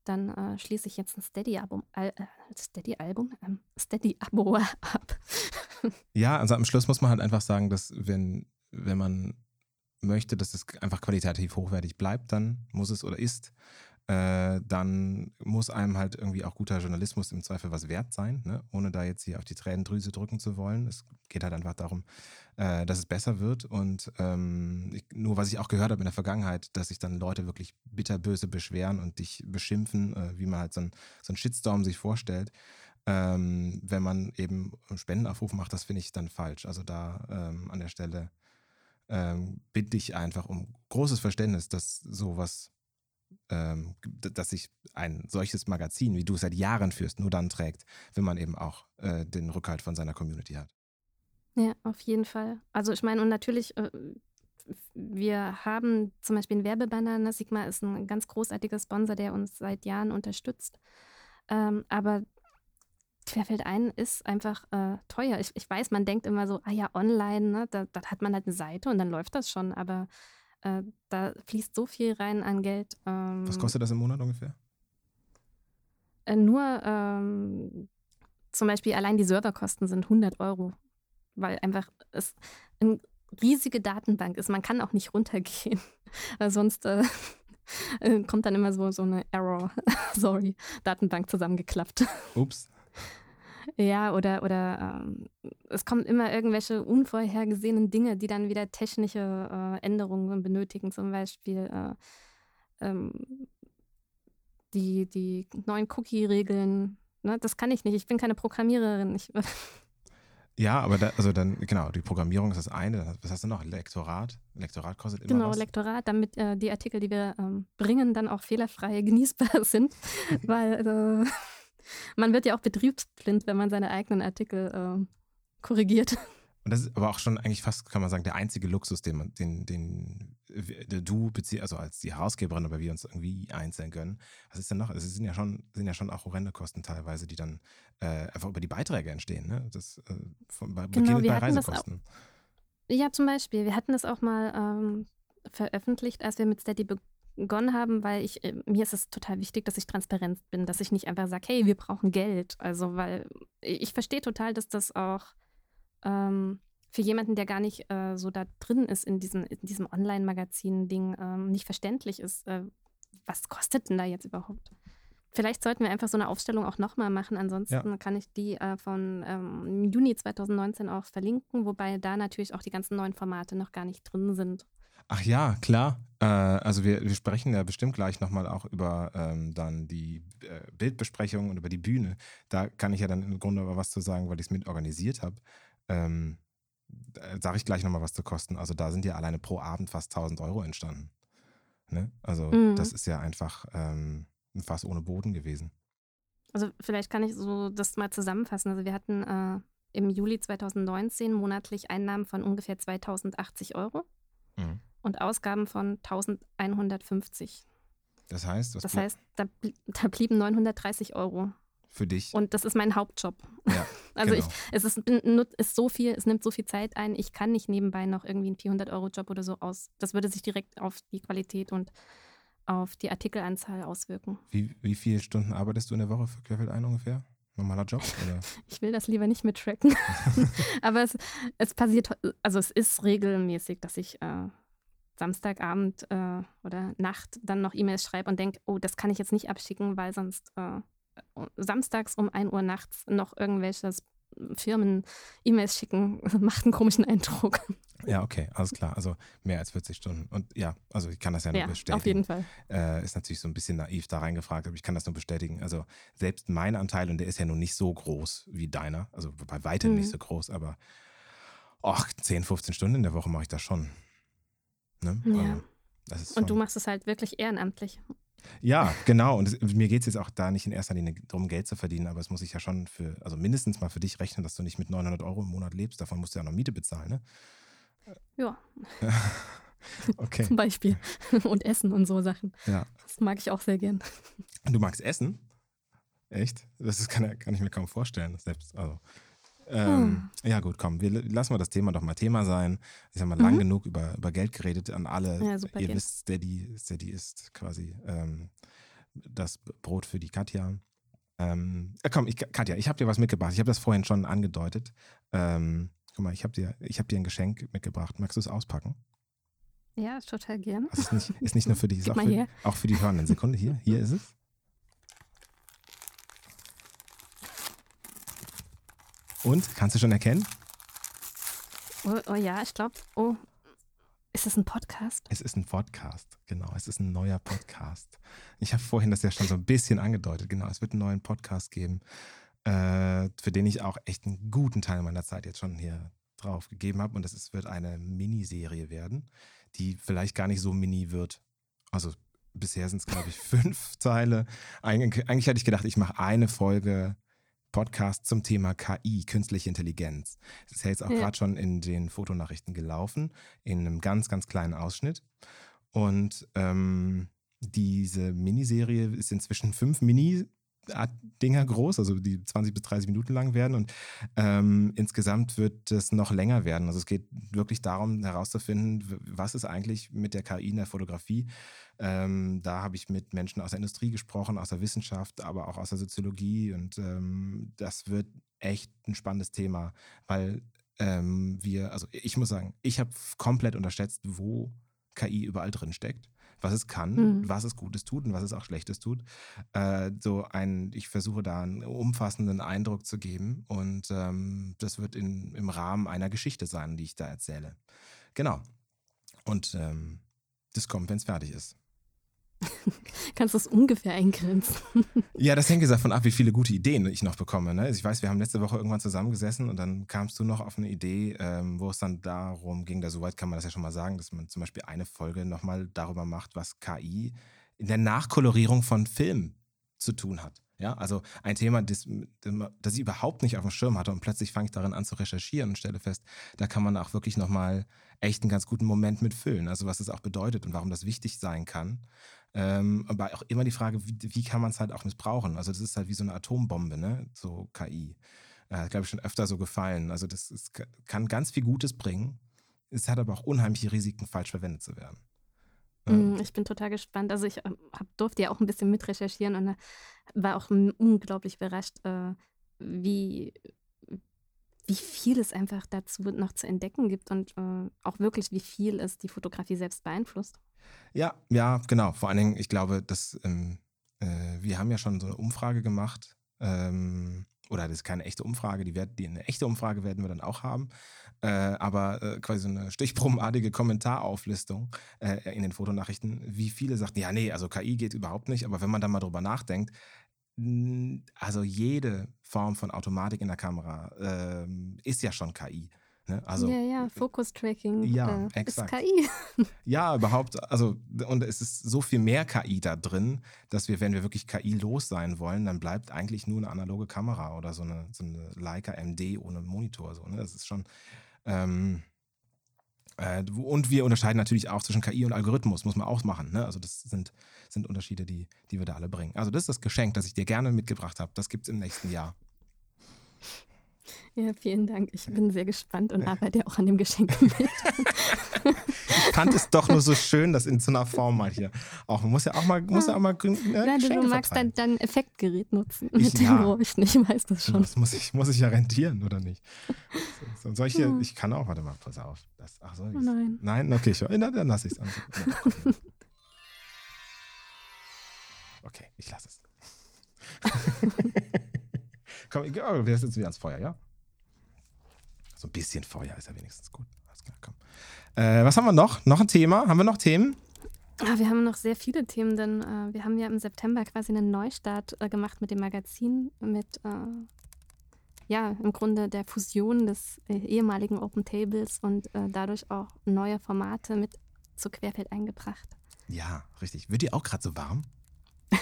S2: dann äh, schließe ich jetzt ein Steady-Album, äh, Steady-Album, ähm, Steady-Abo ab.
S1: ja, also am Schluss muss man halt einfach sagen, dass wenn, wenn man möchte, dass es einfach qualitativ hochwertig bleibt, dann muss es oder ist, äh, dann muss einem halt irgendwie auch guter Journalismus im Zweifel was wert sein, ne? ohne da jetzt hier auf die Tränendrüse drücken zu wollen. Es geht halt einfach darum, äh, dass es besser wird. Und ähm, ich, nur was ich auch gehört habe in der Vergangenheit, dass sich dann Leute wirklich bitterböse beschweren und dich beschimpfen, äh, wie man halt so ein, so Shitstorm sich vorstellt. Ähm, wenn man eben einen Spendenaufruf macht, das finde ich dann falsch. Also da ähm, an der Stelle ähm, bitte ich einfach um großes Verständnis, dass sowas ähm, dass sich ein solches Magazin, wie du es seit Jahren führst, nur dann trägt, wenn man eben auch äh, den Rückhalt von seiner Community hat.
S2: Ja, auf jeden Fall. Also ich meine, und natürlich, äh, wir haben zum Beispiel einen Werbebanner. Ne? Sigma ist ein ganz großartiger Sponsor, der uns seit Jahren unterstützt. Ähm, aber Querfeld ein ist einfach äh, teuer. Ich, ich, weiß, man denkt immer so, ah ja, online, ne, da, da, hat man halt eine Seite und dann läuft das schon. Aber äh, da fließt so viel rein an Geld.
S1: Ähm, Was kostet das im Monat ungefähr?
S2: Äh, nur ähm, zum Beispiel allein die Serverkosten sind 100 Euro, weil einfach es eine riesige Datenbank ist. Man kann auch nicht runtergehen, weil sonst äh, äh, kommt dann immer so, so eine Error. Sorry, Datenbank zusammengeklappt.
S1: Ups.
S2: Ja, oder, oder ähm, es kommen immer irgendwelche unvorhergesehenen Dinge, die dann wieder technische äh, Änderungen benötigen, zum Beispiel äh, ähm, die, die neuen Cookie-Regeln. Ne? Das kann ich nicht. Ich bin keine Programmiererin. Ich,
S1: ja, aber da, also dann, genau, die Programmierung ist das eine. Was hast du noch? Lektorat? Lektorat kostet immer
S2: Genau,
S1: was?
S2: Lektorat, damit äh, die Artikel, die wir ähm, bringen, dann auch fehlerfrei genießbar sind. weil äh, man wird ja auch betriebsblind, wenn man seine eigenen Artikel äh, korrigiert.
S1: Und das ist aber auch schon eigentlich fast, kann man sagen, der einzige Luxus, den, man, den, den du, also als die Herausgeberin, aber wir uns irgendwie einzeln gönnen. Was ist denn noch? Es sind ja schon, sind ja schon auch horrende Kosten teilweise, die dann äh, einfach über die Beiträge entstehen. Ne? Das äh, von, bei, genau, bei Reisekosten.
S2: Auch, ja, zum Beispiel. Wir hatten das auch mal ähm, veröffentlicht, als wir mit Steady begonnen haben, weil ich, äh, mir ist es total wichtig, dass ich transparent bin, dass ich nicht einfach sage, hey, wir brauchen Geld. Also, weil ich verstehe total, dass das auch ähm, für jemanden, der gar nicht äh, so da drin ist in diesem, in diesem Online-Magazin-Ding, ähm, nicht verständlich ist. Äh, was kostet denn da jetzt überhaupt? Vielleicht sollten wir einfach so eine Aufstellung auch nochmal machen. Ansonsten ja. kann ich die äh, von ähm, Juni 2019 auch verlinken, wobei da natürlich auch die ganzen neuen Formate noch gar nicht drin sind.
S1: Ach ja, klar. Äh, also wir, wir, sprechen ja bestimmt gleich nochmal auch über ähm, dann die äh, Bildbesprechung und über die Bühne. Da kann ich ja dann im Grunde aber was zu sagen, weil ich es mit organisiert habe. Ähm, Sage ich gleich nochmal was zu kosten. Also da sind ja alleine pro Abend fast 1000 Euro entstanden. Ne? Also mhm. das ist ja einfach ähm, ein Fass ohne Boden gewesen.
S2: Also vielleicht kann ich so das mal zusammenfassen. Also wir hatten äh, im Juli 2019 monatlich Einnahmen von ungefähr 2080 Euro. Mhm und Ausgaben von 1150.
S1: Das heißt,
S2: das heißt, da, da, blieben 930 Euro.
S1: Für dich.
S2: Und das ist mein Hauptjob.
S1: Ja,
S2: also genau. ich, es ist, ist so viel, es nimmt so viel Zeit ein. Ich kann nicht nebenbei noch irgendwie einen 400 Euro Job oder so aus. Das würde sich direkt auf die Qualität und auf die Artikelanzahl auswirken.
S1: Wie, wie viele Stunden arbeitest du in der Woche für Querfeld ein ungefähr? Normaler Job? Oder?
S2: Ich will das lieber nicht mittracken. Aber es, es passiert, also es ist regelmäßig, dass ich äh, Samstagabend äh, oder Nacht dann noch E-Mails schreibe und denke, oh, das kann ich jetzt nicht abschicken, weil sonst äh, samstags um 1 Uhr nachts noch irgendwelches Firmen E-Mails schicken, macht einen komischen Eindruck.
S1: Ja, okay, alles klar. Also mehr als 40 Stunden. Und ja, also ich kann das ja nur
S2: ja,
S1: bestätigen.
S2: Auf jeden Fall.
S1: Äh, ist natürlich so ein bisschen naiv da reingefragt, aber ich kann das nur bestätigen. Also selbst mein Anteil, und der ist ja nun nicht so groß wie deiner, also bei weitem mhm. nicht so groß, aber ach, 10, 15 Stunden in der Woche mache ich das schon. Ne?
S2: Ja. Also, und du machst es halt wirklich ehrenamtlich.
S1: Ja, genau. Und es, mir geht es jetzt auch da nicht in erster Linie darum, Geld zu verdienen, aber es muss sich ja schon für, also mindestens mal für dich rechnen, dass du nicht mit 900 Euro im Monat lebst. Davon musst du ja noch Miete bezahlen, ne?
S2: Ja.
S1: okay.
S2: Zum Beispiel. Und Essen und so Sachen.
S1: Ja.
S2: Das mag ich auch sehr gern.
S1: Du magst Essen? Echt? Das kann, kann ich mir kaum vorstellen. Selbst, also. Ähm, hm. Ja, gut, komm, wir lassen wir das Thema doch mal Thema sein. Ich habe mal mhm. lang genug über, über Geld geredet an alle.
S2: Ja, super,
S1: Ihr wisst, Steady, Steady ist quasi ähm, das Brot für die Katja. Ähm, äh, komm, ich, Katja, ich habe dir was mitgebracht. Ich habe das vorhin schon angedeutet. Ähm, guck mal, ich habe dir, hab dir ein Geschenk mitgebracht. Magst du es auspacken?
S2: Ja, total gern.
S1: Das ist nicht, ist nicht nur für dich, ist auch für, auch für die hörenden. Sekunde, hier, hier ist es. Und, kannst du schon erkennen?
S2: Oh, oh ja, ich glaube, oh, ist es ein Podcast?
S1: Es ist ein Podcast, genau. Es ist ein neuer Podcast. Ich habe vorhin das ja schon so ein bisschen angedeutet. Genau, es wird einen neuen Podcast geben, äh, für den ich auch echt einen guten Teil meiner Zeit jetzt schon hier drauf gegeben habe. Und das ist, wird eine Miniserie werden, die vielleicht gar nicht so mini wird. Also bisher sind es, glaube ich, fünf Teile. Eigentlich, eigentlich hatte ich gedacht, ich mache eine Folge Podcast zum Thema KI, künstliche Intelligenz. Das ist ja jetzt auch ja. gerade schon in den Fotonachrichten gelaufen, in einem ganz, ganz kleinen Ausschnitt. Und ähm, diese Miniserie ist inzwischen fünf Mini Dinger groß, also die 20 bis 30 Minuten lang werden und ähm, insgesamt wird es noch länger werden. Also es geht wirklich darum herauszufinden, was ist eigentlich mit der KI in der Fotografie. Ähm, da habe ich mit Menschen aus der Industrie gesprochen, aus der Wissenschaft, aber auch aus der Soziologie und ähm, das wird echt ein spannendes Thema, weil ähm, wir, also ich muss sagen, ich habe komplett unterschätzt, wo KI überall drin steckt was es kann, mhm. was es Gutes tut und was es auch Schlechtes tut. Äh, so ein, ich versuche da einen umfassenden Eindruck zu geben und ähm, das wird in, im Rahmen einer Geschichte sein, die ich da erzähle. Genau. Und ähm, das kommt, wenn es fertig ist.
S2: Kannst du es ungefähr eingrenzen?
S1: ja, das hängt davon ab, wie viele gute Ideen ich noch bekomme. Ne? Also ich weiß, wir haben letzte Woche irgendwann zusammengesessen und dann kamst du noch auf eine Idee, ähm, wo es dann darum ging, da soweit kann man das ja schon mal sagen, dass man zum Beispiel eine Folge nochmal darüber macht, was KI in der Nachkolorierung von Filmen zu tun hat. Ja, also ein Thema, das, das ich überhaupt nicht auf dem Schirm hatte und plötzlich fange ich darin an zu recherchieren und stelle fest, da kann man auch wirklich nochmal echt einen ganz guten Moment mitfüllen. Also was es auch bedeutet und warum das wichtig sein kann. Ähm, aber auch immer die Frage, wie, wie kann man es halt auch missbrauchen? Also das ist halt wie so eine Atombombe, ne? So KI. Äh, glaube ich, schon öfter so gefallen. Also das ist, kann ganz viel Gutes bringen. Es hat aber auch unheimliche Risiken, falsch verwendet zu werden.
S2: Mm, ich bin total gespannt. Also ich ähm, hab, durfte ja auch ein bisschen mitrecherchieren und war auch unglaublich überrascht, äh, wie, wie viel es einfach dazu noch zu entdecken gibt und äh, auch wirklich, wie viel es die Fotografie selbst beeinflusst.
S1: Ja, ja, genau. Vor allen Dingen, ich glaube, dass ähm, äh, wir haben ja schon so eine Umfrage gemacht. Ähm, oder das ist keine echte Umfrage, die, wird, die eine echte Umfrage werden wir dann auch haben. Äh, aber äh, quasi so eine stichprobenartige Kommentarauflistung äh, in den Fotonachrichten, wie viele sagten, ja, nee, also KI geht überhaupt nicht. Aber wenn man da mal drüber nachdenkt, also jede Form von Automatik in der Kamera ähm, ist ja schon KI. Ne? Also,
S2: ja, ja, Fokus-Tracking
S1: ja, äh,
S2: ist KI.
S1: ja, überhaupt. Also, und es ist so viel mehr KI da drin, dass wir, wenn wir wirklich KI-los sein wollen, dann bleibt eigentlich nur eine analoge Kamera oder so eine, so eine Leica MD ohne Monitor. So, ne? Das ist schon. Ähm, äh, und wir unterscheiden natürlich auch zwischen KI und Algorithmus, muss man auch machen. Ne? Also, das sind, sind Unterschiede, die, die wir da alle bringen. Also, das ist das Geschenk, das ich dir gerne mitgebracht habe. Das gibt es im nächsten Jahr.
S2: Ja, vielen Dank. Ich bin sehr gespannt und arbeite auch an dem Geschenk mit.
S1: ich fand es doch nur so schön, das in so einer Form mal hier. Auch muss ja auch mal, muss ja auch mal äh,
S2: Nein, du magst dein, dein, Effektgerät nutzen mit ich, dem ja. Geräuschen. Ich weiß das schon.
S1: Das muss ich, muss ich ja rentieren, oder nicht? So, so, soll ich, hier, ich kann auch, warte mal, pass auf. Das, ach, soll
S2: oh nein.
S1: Nein? Okay, schon. Na, dann lasse ich es. Okay, ich lasse es. komm, oh, wir setzen wieder ans Feuer, ja? So ein bisschen Feuer ist ja wenigstens gut. Alles klar, komm. Äh, was haben wir noch? Noch ein Thema? Haben wir noch Themen?
S2: Ah, wir haben noch sehr viele Themen, denn äh, wir haben ja im September quasi einen Neustart äh, gemacht mit dem Magazin, mit äh, ja, im Grunde der Fusion des äh, ehemaligen Open Tables und äh, dadurch auch neue Formate mit zu Querfeld eingebracht.
S1: Ja, richtig. Wird dir auch gerade so warm?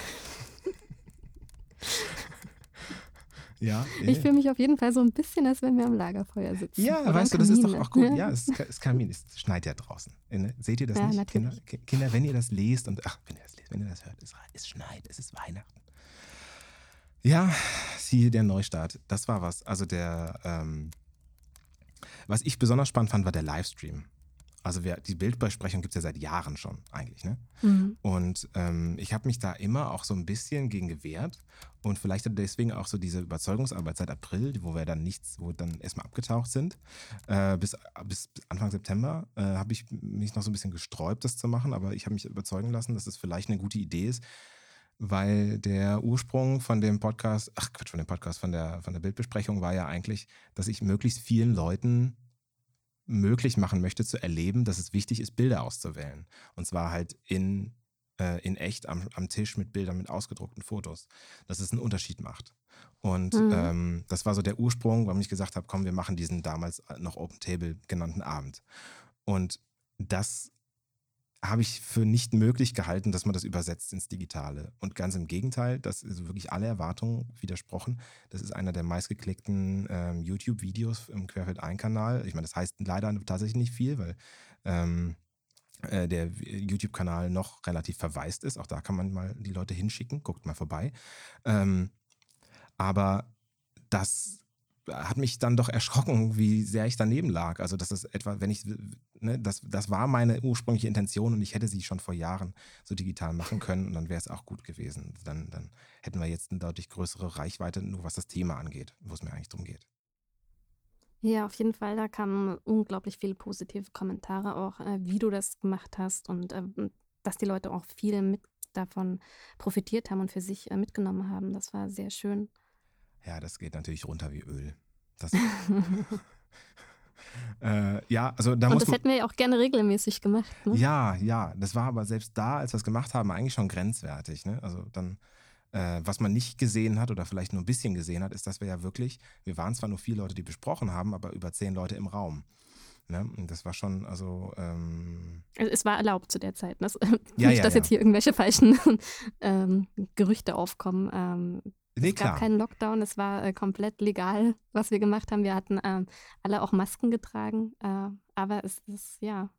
S1: Ja.
S2: Ich fühle mich auf jeden Fall so ein bisschen, als wenn wir am Lagerfeuer sitzen.
S1: Ja, Oder weißt du, das ist doch auch gut. Ja, es ist Kamin, es schneit ja draußen. Seht ihr das
S2: ja,
S1: nicht? Kinder, Kinder, wenn ihr das lest und ach, wenn ihr das lest, wenn ihr das hört, es, es schneit, es ist Weihnachten. Ja, siehe der Neustart. Das war was. Also der, ähm, was ich besonders spannend fand, war der Livestream. Also wir, die Bildbesprechung gibt es ja seit Jahren schon eigentlich. Ne? Mhm. Und ähm, ich habe mich da immer auch so ein bisschen gegen gewehrt. Und vielleicht deswegen auch so diese Überzeugungsarbeit seit April, wo wir dann nichts, wo dann erstmal abgetaucht sind, äh, bis, bis Anfang September äh, habe ich mich noch so ein bisschen gesträubt, das zu machen. Aber ich habe mich überzeugen lassen, dass es das vielleicht eine gute Idee ist, weil der Ursprung von dem Podcast, ach Quatsch, von dem Podcast, von der, von der Bildbesprechung war ja eigentlich, dass ich möglichst vielen Leuten möglich machen möchte, zu erleben, dass es wichtig ist, Bilder auszuwählen. Und zwar halt in, äh, in echt am, am Tisch mit Bildern, mit ausgedruckten Fotos. Dass es einen Unterschied macht. Und mhm. ähm, das war so der Ursprung, warum ich gesagt habe, komm, wir machen diesen damals noch Open Table genannten Abend. Und das habe ich für nicht möglich gehalten, dass man das übersetzt ins Digitale. Und ganz im Gegenteil, das ist wirklich alle Erwartungen widersprochen. Das ist einer der meistgeklickten ähm, YouTube-Videos im Querfeld-Ein-Kanal. Ich meine, das heißt leider tatsächlich nicht viel, weil ähm, äh, der YouTube-Kanal noch relativ verwaist ist. Auch da kann man mal die Leute hinschicken, guckt mal vorbei. Ähm, aber das hat mich dann doch erschrocken, wie sehr ich daneben lag. Also, das ist etwa, wenn ich, ne, das, das war meine ursprüngliche Intention und ich hätte sie schon vor Jahren so digital machen können und dann wäre es auch gut gewesen. Dann, dann hätten wir jetzt eine deutlich größere Reichweite, nur was das Thema angeht, wo es mir eigentlich darum geht.
S2: Ja, auf jeden Fall. Da kamen unglaublich viele positive Kommentare auch, äh, wie du das gemacht hast und äh, dass die Leute auch viel mit davon profitiert haben und für sich äh, mitgenommen haben. Das war sehr schön.
S1: Ja, das geht natürlich runter wie Öl. Das, äh, ja, also da
S2: Und das hätten wir ja auch gerne regelmäßig gemacht. Ne?
S1: Ja, ja, das war aber selbst da, als wir es gemacht haben, eigentlich schon grenzwertig. Ne? Also dann, äh, was man nicht gesehen hat oder vielleicht nur ein bisschen gesehen hat, ist, dass wir ja wirklich, wir waren zwar nur vier Leute, die besprochen haben, aber über zehn Leute im Raum. Ne? Das war schon, also. Ähm
S2: es war erlaubt zu der Zeit. Ne?
S1: Ja,
S2: nicht,
S1: ja,
S2: dass
S1: ja.
S2: jetzt hier irgendwelche falschen ähm, Gerüchte aufkommen. Ähm,
S1: Nee,
S2: es gab
S1: klar.
S2: keinen Lockdown, es war äh, komplett legal, was wir gemacht haben. Wir hatten äh, alle auch Masken getragen, äh, aber es ist, ja.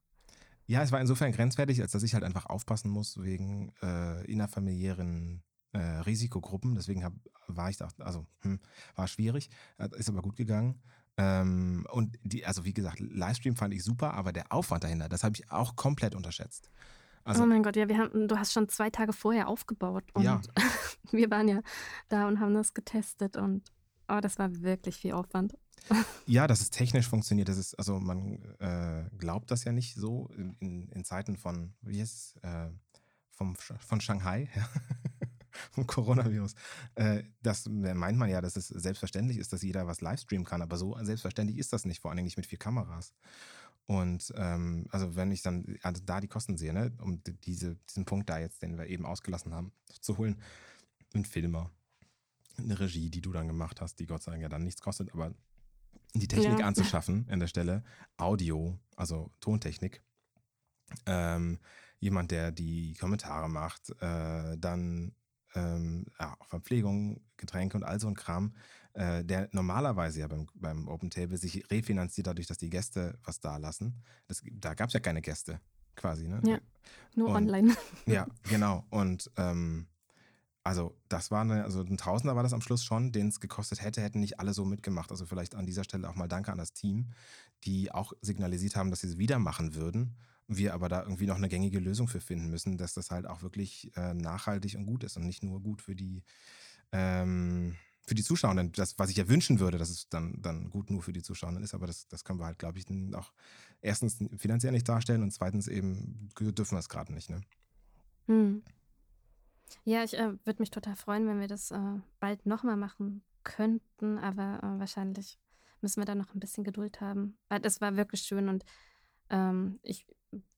S1: Ja, es war insofern grenzwertig, als dass ich halt einfach aufpassen muss wegen äh, innerfamiliären äh, Risikogruppen. Deswegen hab, war ich da, also hm, war schwierig, ist aber gut gegangen. Ähm, und die, also wie gesagt, Livestream fand ich super, aber der Aufwand dahinter, das habe ich auch komplett unterschätzt. Also,
S2: oh mein Gott, ja, wir haben, du hast schon zwei Tage vorher aufgebaut und
S1: Ja.
S2: wir waren ja da und haben das getestet und oh, das war wirklich viel Aufwand.
S1: Ja, dass es technisch funktioniert, das ist, also man äh, glaubt das ja nicht so in, in, Zeiten von, wie ist es, äh, vom, von Shanghai, ja, vom Coronavirus. Äh, das meint man ja, dass es selbstverständlich ist, dass jeder was livestreamen kann, aber so selbstverständlich ist das nicht, vor allen Dingen nicht mit vier Kameras. Und ähm, also wenn ich dann also da die Kosten sehe, ne, um diese, diesen Punkt da jetzt, den wir eben ausgelassen haben, zu holen, ein Filmer, eine Regie, die du dann gemacht hast, die Gott sei Dank ja dann nichts kostet, aber die Technik
S2: Ja.
S1: anzuschaffen an der Stelle, Audio, also Tontechnik, ähm, jemand, der die Kommentare macht, äh, dann ähm, ja, Verpflegung, Getränke und all so ein Kram, äh, der normalerweise ja beim, beim Open Table sich refinanziert dadurch, dass die Gäste was da lassen. Das, da gab es ja keine Gäste quasi, ne?
S2: Ja. Nur
S1: Und-
S2: online.
S1: Ja, genau. Und ähm, also das war eine, also ein Tausender war das am Schluss schon, den es gekostet hätte, hätten nicht alle so mitgemacht. Also vielleicht an dieser Stelle auch mal Danke an das Team, die auch signalisiert haben, dass sie es wieder machen würden. Wir aber da irgendwie noch eine gängige Lösung für finden müssen, dass das halt auch wirklich äh, nachhaltig und gut ist und nicht nur gut für die, ähm, für die Zuschauer. Denn das, was ich ja wünschen würde, dass es dann, dann gut nur für die Zuschauer ist, aber das, das können wir halt, glaube ich, auch erstens finanziell nicht darstellen und zweitens eben dürfen wir es gerade nicht. Ne?
S2: Hm. Ja, ich äh, würde mich total freuen, wenn wir das äh, bald nochmal machen könnten, aber äh, wahrscheinlich müssen wir da noch ein bisschen Geduld haben. Weil das war wirklich schön und ähm, ich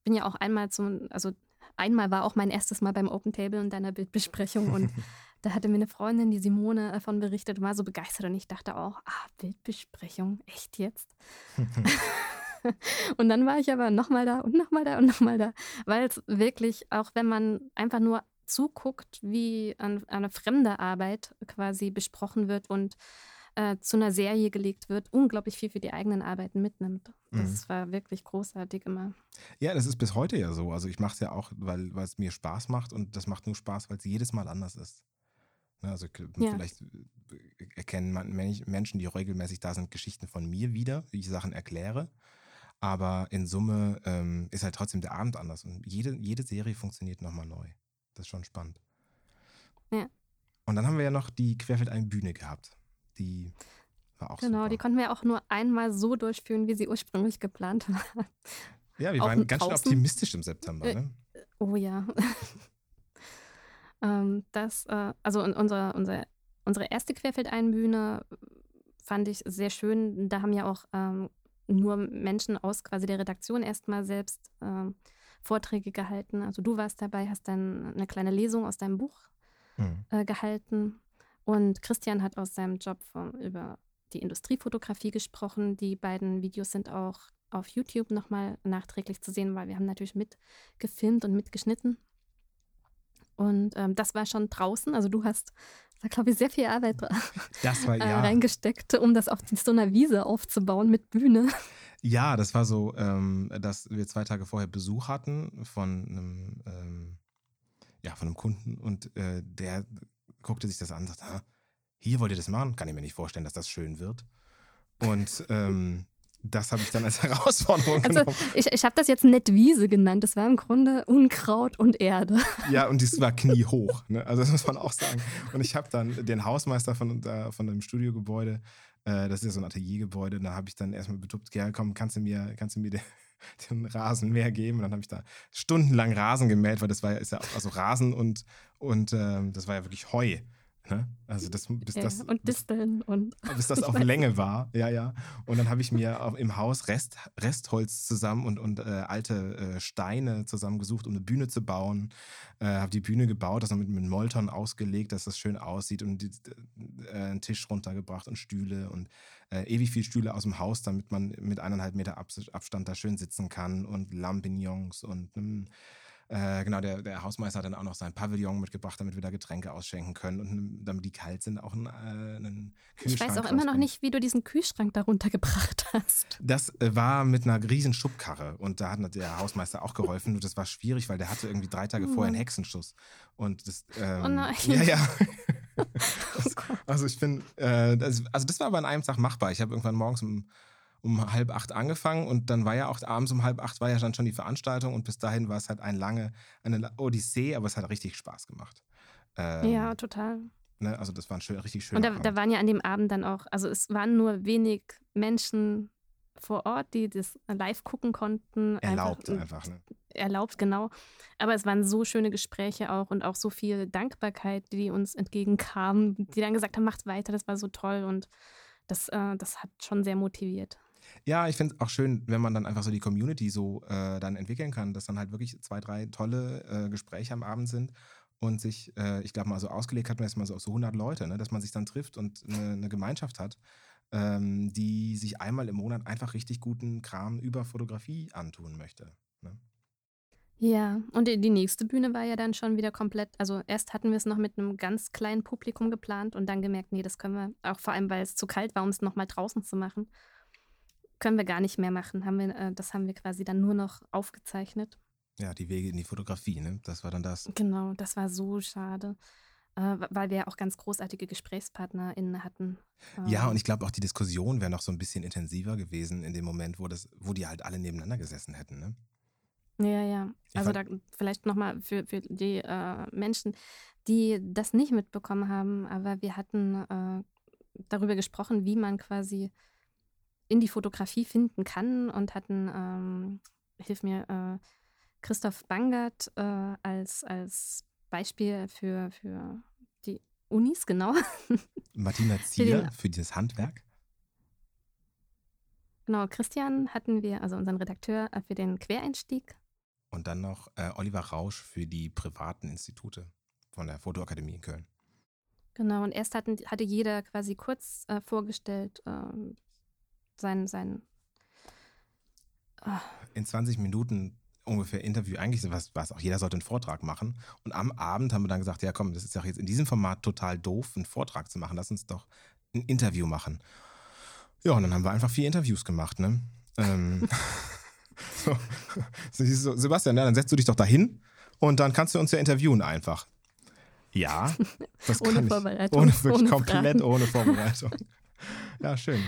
S2: bin ja auch einmal zum, also einmal war auch mein erstes Mal beim Open Table und deiner Bildbesprechung und da hatte mir eine Freundin, die Simone, davon berichtet und war so begeistert und ich dachte auch, ah, Bildbesprechung, echt jetzt? und dann war ich aber nochmal da und nochmal da und nochmal da, weil es wirklich, auch wenn man einfach nur zuguckt, wie an, eine fremde Arbeit quasi besprochen wird und äh, zu einer Serie gelegt wird, unglaublich viel für die eigenen Arbeiten mitnimmt. Das mhm. war wirklich großartig immer.
S1: Ja, das ist bis heute ja so. Also ich mache es ja auch, weil es mir Spaß macht und das macht nur Spaß, weil es jedes Mal anders ist. Ne, also ja. vielleicht äh, erkennen Menschen, die regelmäßig da sind, Geschichten von mir wieder, wie ich Sachen erkläre. Aber in Summe ähm, ist halt trotzdem der Abend anders. Und jede, jede Serie funktioniert nochmal neu. Das ist schon spannend.
S2: Ja.
S1: Und dann haben wir ja noch die Querfeld eine Bühne gehabt. Die war auch
S2: Genau,
S1: super.
S2: die konnten wir auch nur einmal so durchführen, wie sie ursprünglich geplant war.
S1: Ja, wir auch waren ganz schön optimistisch im September. Äh, ne?
S2: Oh ja. ähm, das, äh, also unsere, unsere, unsere erste Querfeldeinbühne fand ich sehr schön. Da haben ja auch ähm, nur Menschen aus quasi der Redaktion erstmal selbst ähm, Vorträge gehalten. Also du warst dabei, hast dann eine kleine Lesung aus deinem Buch mhm. äh, gehalten. Und Christian hat aus seinem Job vom, über die Industriefotografie gesprochen. Die beiden Videos sind auch auf YouTube nochmal nachträglich zu sehen, weil wir haben natürlich mitgefilmt und mitgeschnitten. Und ähm, das war schon draußen. Also du hast da, glaube ich, sehr viel Arbeit war,
S1: äh, ja.
S2: reingesteckt, um das auf so einer Wiese aufzubauen mit Bühne.
S1: Ja, das war so, ähm, dass wir zwei Tage vorher Besuch hatten von einem, ähm, ja, von einem Kunden und äh, der guckte sich das an und sagte, hier wollt ihr das machen? Kann ich mir nicht vorstellen, dass das schön wird. Und ähm, das habe ich dann als Herausforderung
S2: also, genommen. Ich, ich habe das jetzt nett Wiese genannt. Das war im Grunde Unkraut und Erde.
S1: Ja, und das war kniehoch. Ne? Also das muss man auch sagen. Und ich habe dann den Hausmeister von, äh, von dem Studiogebäude, äh, das ist ja so ein Ateliergebäude, da habe ich dann erstmal betuppt, ja komm, kannst du mir, kannst du mir den, den Rasen mehr geben? Und dann habe ich da stundenlang Rasen gemäht, weil das war ja, ist ja also Rasen und, und ähm, das war ja wirklich Heu. Ne? Also das, bis
S2: ja,
S1: das,
S2: und Disteln und
S1: bis das auf Länge war, ja, ja. Und dann habe ich mir im Haus Rest, Restholz zusammen und, und äh, alte äh, Steine zusammengesucht, um eine Bühne zu bauen. Äh, habe die Bühne gebaut, das mit, mit Molton ausgelegt, dass das schön aussieht und die, äh, einen Tisch runtergebracht und Stühle und äh, ewig viel Stühle aus dem Haus, damit man mit eineinhalb Meter Abstand da schön sitzen kann und Lampignons und einem äh, genau, der, der Hausmeister hat dann auch noch sein Pavillon mitgebracht, damit wir da Getränke ausschenken können und damit die kalt sind, auch einen, äh, einen
S2: Kühlschrank. Ich weiß auch immer noch nicht, wie du diesen Kühlschrank darunter gebracht hast.
S1: Das äh, war mit einer riesen Schubkarre und da hat der Hausmeister auch geholfen und das war schwierig, weil der hatte irgendwie drei Tage vorher einen Hexenschuss. Und das, ähm,
S2: oh nein.
S1: Ja, ja. das, also ich finde, äh, das, also das war aber an einem Tag machbar. Ich habe irgendwann morgens um um halb acht angefangen und dann war ja auch abends um halb acht war ja dann schon die Veranstaltung und bis dahin war es halt ein lange, eine Odyssee, aber es hat richtig Spaß gemacht.
S2: Ähm, ja, total.
S1: Ne, also das war ein schön, richtig schön.
S2: Und da, da, waren ja an dem Abend dann auch, also es waren nur wenig Menschen vor Ort, die das live gucken konnten.
S1: Erlaubt einfach. einfach ne?
S2: Erlaubt, genau. Aber es waren so schöne Gespräche auch und auch so viel Dankbarkeit, die uns entgegenkamen, die dann gesagt haben, macht weiter, das war so toll und das, äh, das hat schon sehr motiviert.
S1: Ja, ich finde es auch schön, wenn man dann einfach so die Community so äh, dann entwickeln kann, dass dann halt wirklich zwei, drei tolle äh, Gespräche am Abend sind und sich, äh, ich glaube mal so ausgelegt hat man jetzt mal so auf so 100 Leute, ne, dass man sich dann trifft und eine, eine Gemeinschaft hat, ähm, die sich einmal im Monat einfach richtig guten Kram über Fotografie antun möchte. Ne?
S2: Ja, und die nächste Bühne war ja dann schon wieder komplett, also erst hatten wir es noch mit einem ganz kleinen Publikum geplant und dann gemerkt, nee, das können wir, auch vor allem, weil es zu kalt war, um es nochmal draußen zu machen können wir gar nicht mehr machen. Haben wir, äh, das haben wir quasi dann nur noch aufgezeichnet.
S1: Ja, die Wege in die Fotografie, ne? Das war dann das.
S2: Genau, das war so schade. äh, weil wir ja auch ganz großartige GesprächspartnerInnen hatten.
S1: Ja,
S2: Ähm,
S1: und ich glaube auch die Diskussion wäre noch so ein bisschen intensiver gewesen in dem Moment, wo das, wo die halt alle nebeneinander gesessen hätten. Ne?
S2: Ja, ja.
S1: Ich
S2: Also da vielleicht nochmal für, für die äh, Menschen, die das nicht mitbekommen haben, aber wir hatten äh, darüber gesprochen, wie man quasi in die Fotografie finden kann und hatten, ähm, hilf mir, äh, Christoph Bangert äh, als, als Beispiel für, für die Unis, genau.
S1: Martina Zier für dieses Handwerk.
S2: genau, Christian hatten wir, also unseren Redakteur, äh, für den Quereinstieg.
S1: Und dann noch äh, Oliver Rausch für die privaten Institute von der Fotoakademie in Köln.
S2: Genau, und erst hatten, hatte jeder quasi kurz äh, vorgestellt, ähm, sein, sein
S1: In 20 Minuten ungefähr Interview. Eigentlich was, was auch jeder sollte einen Vortrag machen. Und am Abend haben wir dann gesagt, ja komm, das ist doch jetzt in diesem Format total doof, einen Vortrag zu machen. Lass uns doch ein Interview machen. Ja, und dann haben wir einfach vier Interviews gemacht, ne? Ähm, so. Sebastian, ja, dann setzt du dich doch dahin und dann kannst du uns ja interviewen einfach. Ja, das
S2: Ohne
S1: kann ich.
S2: Vorbereitung,
S1: Ohne, wirklich
S2: ohne
S1: komplett
S2: Fragen.
S1: ohne Vorbereitung. ja, schön.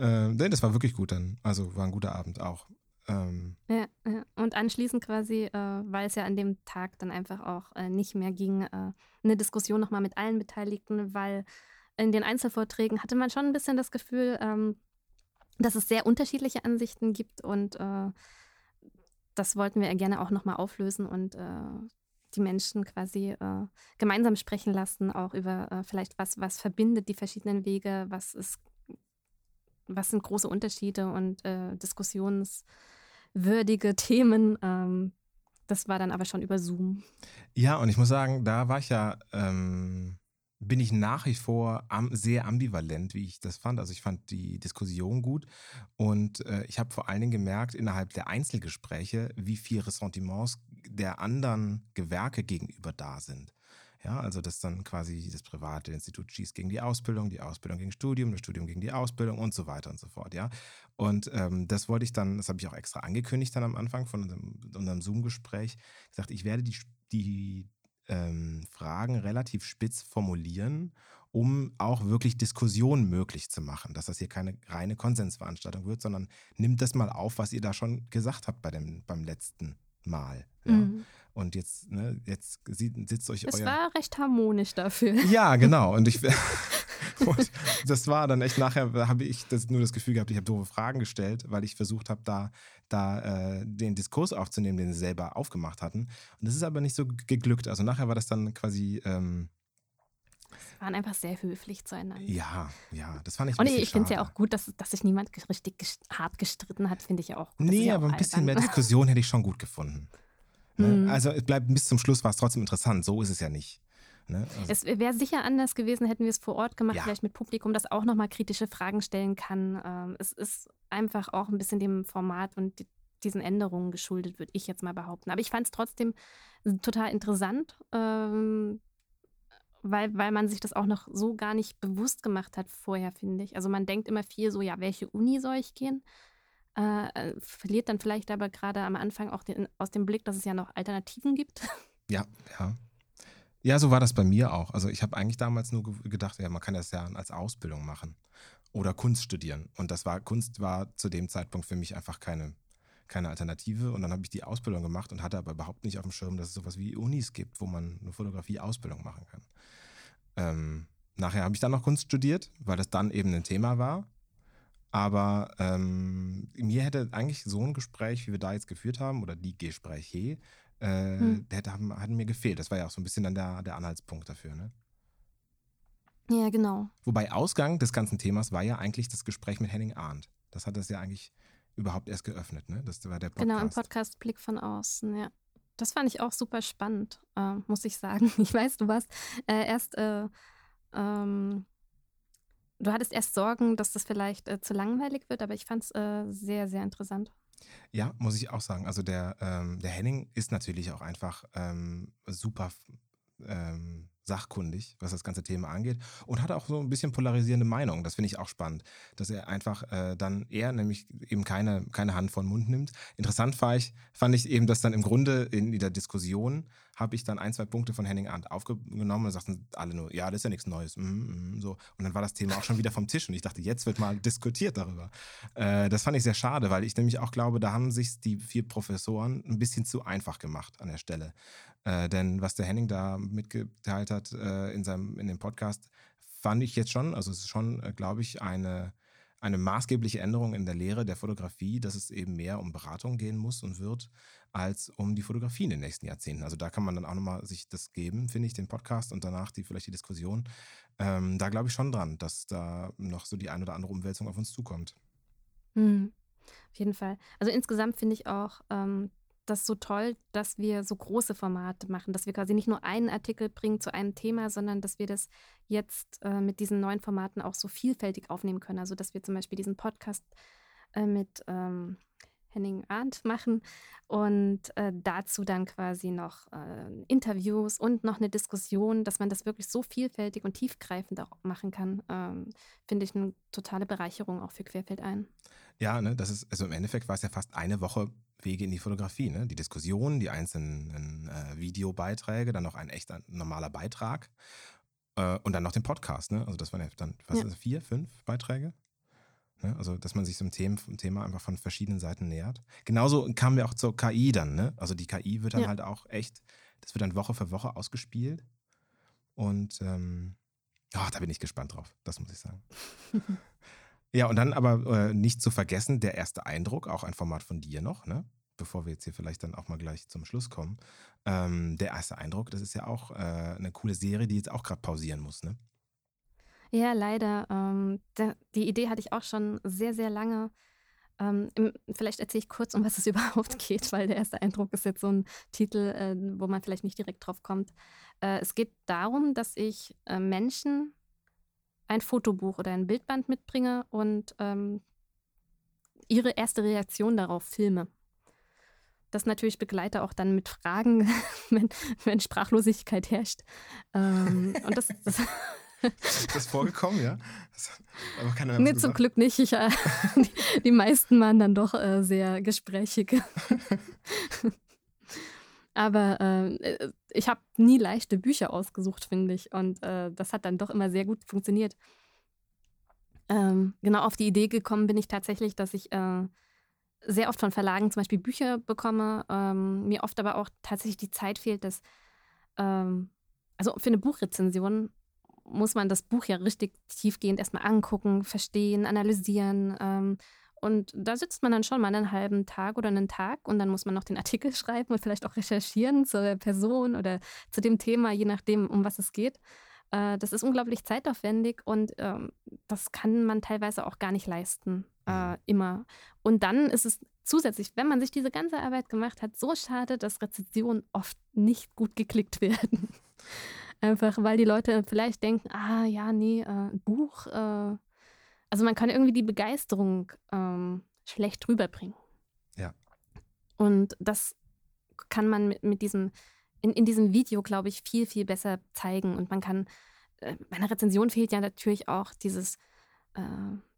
S1: Nee, das war wirklich gut dann. Also war ein guter Abend auch. Ähm,
S2: Ja, ja. Und anschließend quasi, äh, weil es ja an dem Tag dann einfach auch äh, nicht mehr ging, äh, eine Diskussion nochmal mit allen Beteiligten, weil in den Einzelvorträgen hatte man schon ein bisschen das Gefühl, ähm, dass es sehr unterschiedliche Ansichten gibt und äh, das wollten wir ja gerne auch nochmal auflösen und äh, die Menschen quasi äh, gemeinsam sprechen lassen, auch über äh, vielleicht was, was verbindet die verschiedenen Wege, was ist, was sind große Unterschiede und äh, diskussionswürdige Themen. Ähm, das war dann aber schon über Zoom.
S1: ja, und ich muss sagen, da war ich ja, ähm, bin ich nach wie vor am, sehr ambivalent, wie ich das fand. Also ich fand die Diskussion gut und äh, ich habe vor allen Dingen gemerkt innerhalb der Einzelgespräche, wie viel Ressentiments der anderen Gewerke gegenüber da sind. Ja, also dass dann quasi das private Institut schießt gegen die Ausbildung, die Ausbildung gegen Studium, das Studium gegen die Ausbildung und so weiter und so fort, ja. Und ähm, das wollte ich dann, das habe ich auch extra angekündigt dann am Anfang von unserem, unserem Zoom-Gespräch, gesagt, ich werde die, die ähm, Fragen relativ spitz formulieren, um auch wirklich Diskussionen möglich zu machen, dass das hier keine reine Konsensveranstaltung wird, sondern nimmt das mal auf, was ihr da schon gesagt habt bei dem, beim letzten Mal. Ja?
S2: Mhm.
S1: Und jetzt, ne, jetzt sitzt euch
S2: Es
S1: euer.
S2: war recht harmonisch dafür.
S1: Ja, genau. Und ich und das war dann echt nachher, habe ich das, nur das Gefühl gehabt, ich habe doofe Fragen gestellt, weil ich versucht habe, da, da äh, den Diskurs aufzunehmen, den sie selber aufgemacht hatten. Und das ist aber nicht so geglückt. Also nachher war das dann quasi, ähm,
S2: waren einfach sehr höflich zueinander.
S1: ja, ja, das fand ich ein
S2: Und ich,
S1: bisschen
S2: ich finde es ja auch gut, dass, dass sich niemand richtig ges- hart gestritten hat, finde ich ja auch gut. Das
S1: Nee,
S2: ja
S1: aber
S2: auch
S1: ein bisschen mehr
S2: albern.
S1: Diskussion hätte ich schon gut gefunden. Ne?
S2: Mhm.
S1: Also es bleibt bis zum Schluss war es trotzdem interessant. So ist es ja nicht. Ne? Also,
S2: Es wäre sicher anders gewesen, hätten wir es vor Ort gemacht,
S1: Ja.
S2: vielleicht mit Publikum, das auch nochmal kritische Fragen stellen kann. Ähm, es ist einfach auch ein bisschen dem Format und die, diesen Änderungen geschuldet, würde ich jetzt mal behaupten. Aber ich fand es trotzdem total interessant, ähm, weil, weil man sich das auch noch so gar nicht bewusst gemacht hat vorher, finde ich. Also man denkt immer viel so, ja, welche Uni soll ich gehen? Äh, äh, verliert dann vielleicht aber gerade am Anfang auch den, aus dem Blick, dass es ja noch Alternativen gibt.
S1: Ja, ja. Ja, so war das bei mir auch. Also ich habe eigentlich damals nur ge- gedacht, ja, man kann das ja als Ausbildung machen oder Kunst studieren. Und das war, Kunst war zu dem Zeitpunkt für mich einfach keine, keine Alternative. Und dann habe ich die Ausbildung gemacht und hatte aber überhaupt nicht auf dem Schirm, dass es sowas wie Unis gibt, wo man eine Fotografie-Ausbildung machen kann. Ähm, nachher habe ich dann noch Kunst studiert, weil das dann eben ein Thema war. Aber ähm, mir hätte eigentlich so ein Gespräch, wie wir da jetzt geführt haben, oder die Gespräche, äh,
S2: Hm.
S1: der hätte, haben, hatten mir gefehlt. Das war ja auch so ein bisschen dann der, der Anhaltspunkt dafür. Ne?
S2: ja, genau.
S1: Wobei Ausgang des ganzen Themas war ja eigentlich das Gespräch mit Henning Arndt. Das hat das ja eigentlich überhaupt erst geöffnet. Ne? Das war der Podcast.
S2: Genau, im Podcast Blick von außen, ja. Das fand ich auch super spannend, äh, muss ich sagen. Ich weiß, du warst äh, erst, äh, ähm, du hattest erst Sorgen, dass das vielleicht äh, zu langweilig wird, aber ich fand es äh, sehr, sehr interessant.
S1: Ja, muss ich auch sagen. Also der, ähm, der Henning ist natürlich auch einfach ähm, super ähm, sachkundig, was das ganze Thema angeht und hat auch so ein bisschen polarisierende Meinung. Das finde ich auch spannend, dass er einfach äh, dann eher nämlich eben keine, keine Hand vor den Mund nimmt. Interessant war ich, fand ich eben, dass dann im Grunde in der Diskussion habe ich dann ein, zwei Punkte von Henning Arndt aufgenommen und sagten alle nur, ja, das ist ja nichts Neues. Mm, mm, so. Und dann war das Thema auch schon wieder vom Tisch und ich dachte, jetzt wird mal diskutiert darüber. Äh, das fand ich sehr schade, weil ich nämlich auch glaube, da haben sich die vier Professoren ein bisschen zu einfach gemacht an der Stelle. Äh, denn was der Henning da mitgeteilt hat äh, in, seinem, in dem Podcast, fand ich jetzt schon, also es ist schon, äh, glaube ich, eine, eine maßgebliche Änderung in der Lehre der Fotografie, dass es eben mehr um Beratung gehen muss und wird, als um die Fotografie in den nächsten Jahrzehnten. Also da kann man dann auch nochmal sich das geben, finde ich, den Podcast und danach die vielleicht die Diskussion. Ähm, da glaube ich schon dran, dass da noch so die ein oder andere Umwälzung auf uns zukommt.
S2: Mhm. Auf jeden Fall. Also insgesamt finde ich auch, ähm, das so toll, dass wir so große Formate machen, dass wir quasi nicht nur einen Artikel bringen zu einem Thema, sondern dass wir das jetzt äh, mit diesen neuen Formaten auch so vielfältig aufnehmen können. Also dass wir zum Beispiel diesen Podcast äh, mit ähm, Henning Arndt machen und äh, dazu dann quasi noch äh, Interviews und noch eine Diskussion, dass man das wirklich so vielfältig und tiefgreifend auch machen kann, ähm, finde ich eine totale Bereicherung auch für Querfeld ein.
S1: Ja, ne, das ist, also im Endeffekt war es ja fast eine Woche Wege in die Fotografie, ne? Die Diskussion, die einzelnen äh, Videobeiträge, dann noch ein echter normaler Beitrag äh, und dann noch den Podcast, ne? Also das waren ja dann, was ja. ist das, vier, fünf Beiträge? Ne? Also, dass man sich so einem Thema, einfach von verschiedenen Seiten nähert. Genauso kamen wir auch zur KI dann, ne? Also die KI wird dann ja. halt auch echt, das wird dann Woche für Woche ausgespielt. Und ähm, oh, da bin ich gespannt drauf, das muss ich sagen. ja, und dann aber äh, nicht zu vergessen, der erste Eindruck, auch ein Format von dir noch, ne? Bevor wir jetzt hier vielleicht dann auch mal gleich zum Schluss kommen. Ähm, der erste Eindruck, das ist ja auch äh, eine coole Serie, die jetzt auch gerade pausieren muss, ne?
S2: Ja, leider. Ähm, der, die Idee hatte ich auch schon sehr, sehr lange. Ähm, im, vielleicht erzähle ich kurz, um was es überhaupt geht, weil der erste Eindruck ist jetzt so ein Titel, äh, wo man vielleicht nicht direkt drauf kommt. Äh, es geht darum, dass ich äh, Menschen ein Fotobuch oder ein Bildband mitbringe und ähm, ihre erste Reaktion darauf filme. Das natürlich begleite auch dann mit Fragen, wenn, wenn Sprachlosigkeit herrscht. Ähm, und das, das
S1: ist das vorgekommen, ja? Das
S2: aber keiner nee, zum Glück nicht. Ich, äh, die, die, meisten waren dann doch äh, sehr gesprächig. Aber äh, ich habe nie leichte Bücher ausgesucht, finde ich. Und äh, das hat dann doch immer sehr gut funktioniert. Ähm, genau auf die Idee gekommen bin ich tatsächlich, dass ich äh, sehr oft von Verlagen zum Beispiel Bücher bekomme, ähm, mir oft aber auch tatsächlich die Zeit fehlt, dass ähm, also für eine Buchrezension muss man das Buch ja richtig tiefgehend erstmal angucken, verstehen, analysieren. Und da sitzt man dann schon mal einen halben Tag oder einen Tag und dann muss man noch den Artikel schreiben und vielleicht auch recherchieren zur Person oder zu dem Thema, je nachdem, um was es geht. Äh, das ist unglaublich zeitaufwendig und ähm, das kann man teilweise auch gar nicht leisten, äh, mhm. immer. Und dann ist es zusätzlich, wenn man sich diese ganze Arbeit gemacht hat, so schade, dass Rezensionen oft nicht gut geklickt werden. Einfach weil die Leute vielleicht denken, ah ja, nee, äh, Buch. Äh, also man kann irgendwie die Begeisterung ähm, schlecht rüberbringen.
S1: Ja.
S2: Und das kann man mit, mit diesem, in, in diesem Video, glaube ich, viel, viel besser zeigen. Und man kann, äh, bei einer Rezension fehlt ja natürlich auch dieses äh,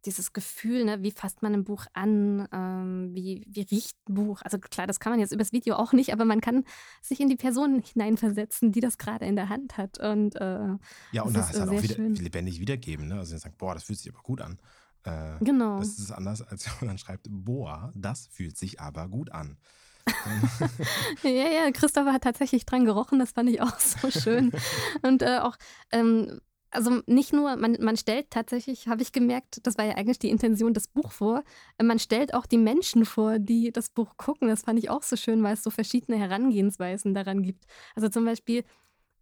S2: dieses Gefühl, ne, wie fasst man ein Buch an, ähm, wie, wie riecht ein Buch. Also klar, das kann man jetzt übers Video auch nicht, aber man kann sich in die Person hineinversetzen, die das gerade in der Hand hat. Und, äh,
S1: ja, und da ist halt auch wieder lebendig wiedergeben. Ne? Also, sagt, boah, das fühlt sich aber gut an.
S2: Äh, genau.
S1: Das ist anders, als wenn man dann schreibt, boah, das fühlt sich aber gut an.
S2: ja, ja, Christopher hat tatsächlich dran gerochen, das fand ich auch so schön. Und äh, auch, ähm, also nicht nur, man, man stellt tatsächlich, habe ich gemerkt, das war ja eigentlich die Intention des Buch vor, äh, man stellt auch die Menschen vor, die das Buch gucken. Das fand ich auch so schön, weil es so verschiedene Herangehensweisen daran gibt. Also zum Beispiel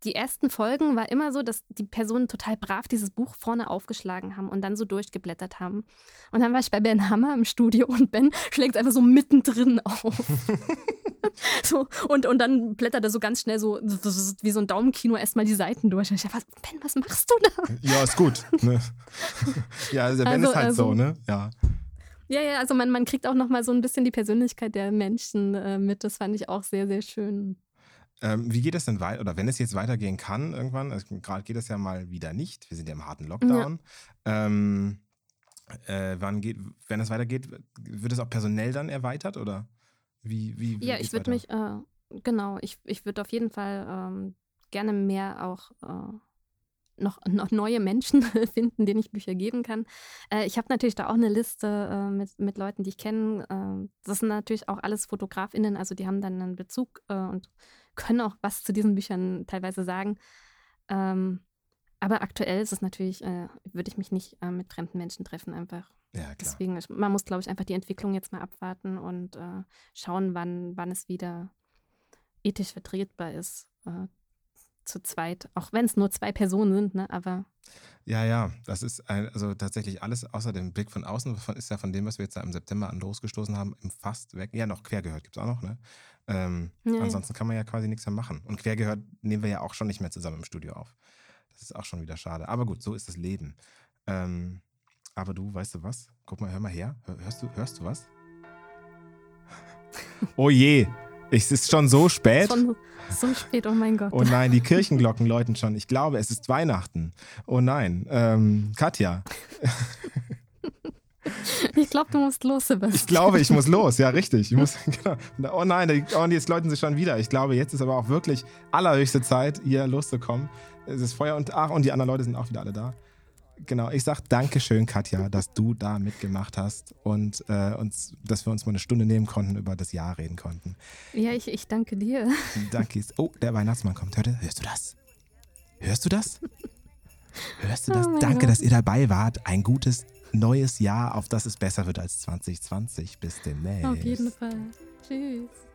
S2: die ersten Folgen war immer so, dass die Personen total brav dieses Buch vorne aufgeschlagen haben und dann so durchgeblättert haben. Und dann war ich bei Ben Hammer im Studio und Ben schlägt einfach so mittendrin auf. so, und, und dann blättert er so ganz schnell so wie so ein Daumenkino erstmal die Seiten durch. Und ich dachte, Ben, was machst du da?
S1: Ja, ist gut. Ne? Ja, also Ben also, ist halt also, so, ne? Ja.
S2: Ja, ja, also man, man kriegt auch nochmal so ein bisschen die Persönlichkeit der Menschen äh, mit. Das fand ich auch sehr, sehr schön.
S1: Ähm, wie geht es denn weiter? Oder wenn es jetzt weitergehen kann, irgendwann, also gerade geht es ja mal wieder nicht. Wir sind ja im harten Lockdown. Ja. Ähm, äh, wann geht, wenn es weitergeht, wird es auch personell dann erweitert oder wie? wie, wie
S2: ja, ich würde mich, äh, genau, ich, ich würde auf jeden Fall ähm, gerne mehr auch äh, noch, noch neue Menschen finden, denen ich Bücher geben kann. Äh, ich habe natürlich da auch eine Liste äh, mit, mit Leuten, die ich kenne. Äh, das sind natürlich auch alles FotografInnen, also die haben dann einen Bezug äh, und können auch was zu diesen Büchern teilweise sagen. Ähm, aber aktuell ist es natürlich, äh, würde ich mich nicht mit fremden Menschen treffen, einfach. Ja. Deswegen, man muss, glaube ich, einfach die Entwicklung jetzt mal abwarten und schauen, wann, wann es wieder ethisch vertretbar ist, zu zweit, auch wenn es nur zwei Personen sind, ne? Aber.
S1: Ja, ja, das ist ein, also tatsächlich alles außer dem Blick von außen von, ist ja von dem, was wir jetzt da im September an losgestoßen haben, im fast weg. Ja, noch quer gehört gibt es auch noch, ne? Ähm, ja, ansonsten kann man ja quasi nichts mehr machen. Und quer gehört nehmen wir ja auch schon nicht mehr zusammen im Studio auf. Das ist auch schon wieder schade. Aber gut, so ist das Leben. Ähm, aber du, weißt du was? Guck mal, hör mal her. Hörst du, hörst du was? oh je, es ist schon so spät. Schon
S2: so spät, oh mein Gott.
S1: Oh nein, die Kirchenglocken läuten schon. Ich glaube, es ist Weihnachten. Oh nein. Ähm, Katja.
S2: Ich glaube, du musst los, Sebastian.
S1: Ich glaube, ich muss los, ja, richtig. Ich muss, genau. Oh nein, oh, jetzt läuten sie schon wieder. Ich glaube, jetzt ist aber auch wirklich allerhöchste Zeit, hier loszukommen. Es ist Feuer und ach, und die anderen Leute sind auch wieder alle da genau, ich sage Dankeschön, Katja, dass du da mitgemacht hast und äh, uns, dass wir uns mal eine Stunde nehmen konnten, über das Jahr reden konnten.
S2: Ja, ich, ich danke dir.
S1: Danke. Oh, der Weihnachtsmann kommt. Hörte, hörst du das? Hörst du das? Hörst du das? Oh danke, Gott. dass ihr dabei wart. Ein gutes neues Jahr, auf das es besser wird als 2020. Bis demnächst.
S2: Auf jeden Fall. Tschüss.